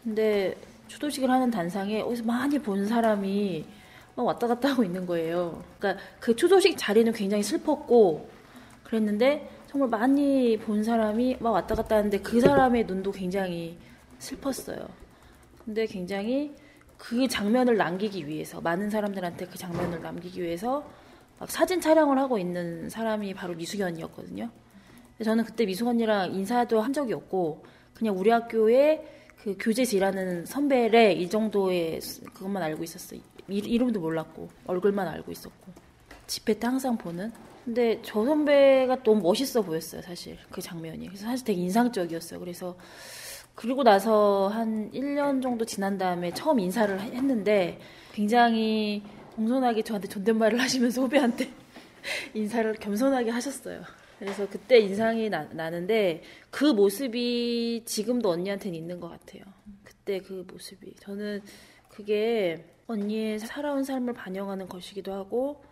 근데 추도식을 하는 단상에 어디서 많이 본 사람이 막 왔다 갔다 하고 있는 거예요. 그러니까 그 추도식 자리는 굉장히 슬펐고 그랬는데 정말 많이 본 사람이 막 왔다 갔다 하는데 그 사람의 눈도 굉장히 슬펐어요. 근데 굉장히 그 장면을 남기기 위해서 많은 사람들한테 그 장면을 남기기 위해서 막 사진 촬영을 하고 있는 사람이 바로 미숙연이었거든요. 저는 그때 미숙 언니랑 인사도 한 적이 없고 그냥 우리 학교에 그 교재에서 일하는 선배래 이 정도의 그것만 알고 있었어요. 이름도 몰랐고 얼굴만 알고 있었고 집회 때 항상 보는. 근데 저 선배가 너무 멋있어 보였어요, 사실 그 장면이. 그래서 사실 되게 인상적이었어요. 그래서 그리고 나서 한 1년 정도 지난 다음에 처음 인사를 했는데 굉장히 공손하게 저한테 존댓말을 하시면서 후배한테 <laughs> 인사를 겸손하게 하셨어요. 그래서 그때 인상이 나, 나는데 그 모습이 지금도 언니한테는 있는 것 같아요. 그때 그 모습이. 저는 그게 언니의 살아온 삶을 반영하는 것이기도 하고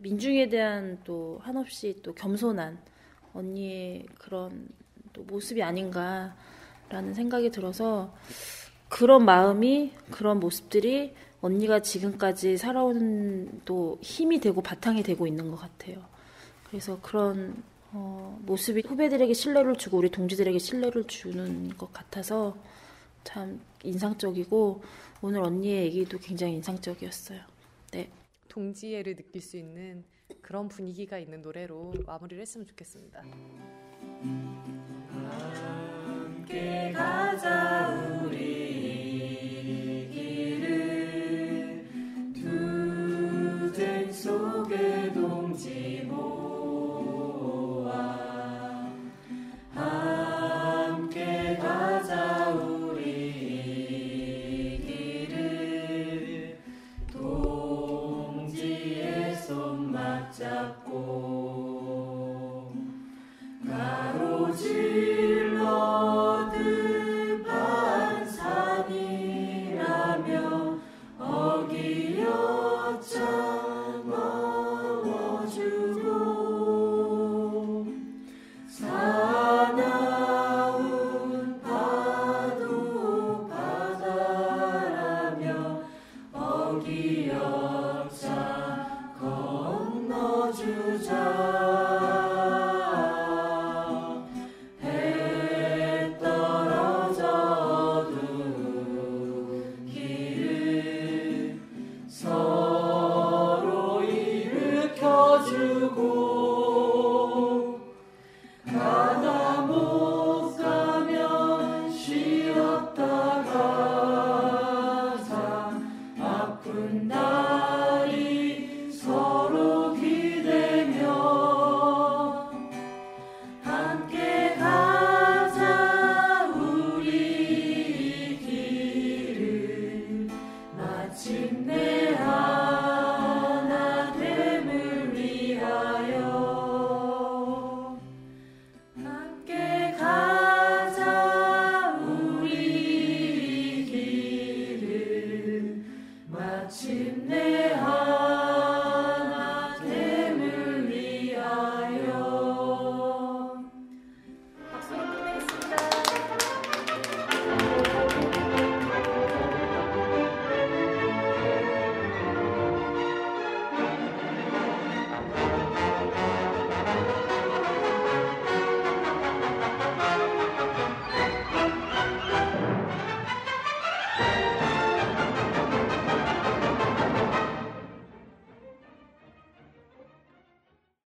민중에 대한 또 한없이 또 겸손한 언니의 그런 또 모습이 아닌가라는 생각이 들어서 그런 마음이 그런 모습들이 언니가 지금까지 살아온 또 힘이 되고 바탕이 되고 있는 것 같아요. 그래서 그런 어, 모습이 후배들에게 신뢰를 주고 우리 동지들에게 신뢰를 주는 것 같아서 참 인상적이고 오늘 언니의 얘기도 굉장히 인상적이었어요. 네. 동지애를 느낄 수 있는 그런 분위기가 있는 노래로 마무리를 했으면 좋겠습니다. 함께 가자 우리 길을 투쟁 속에 동지 모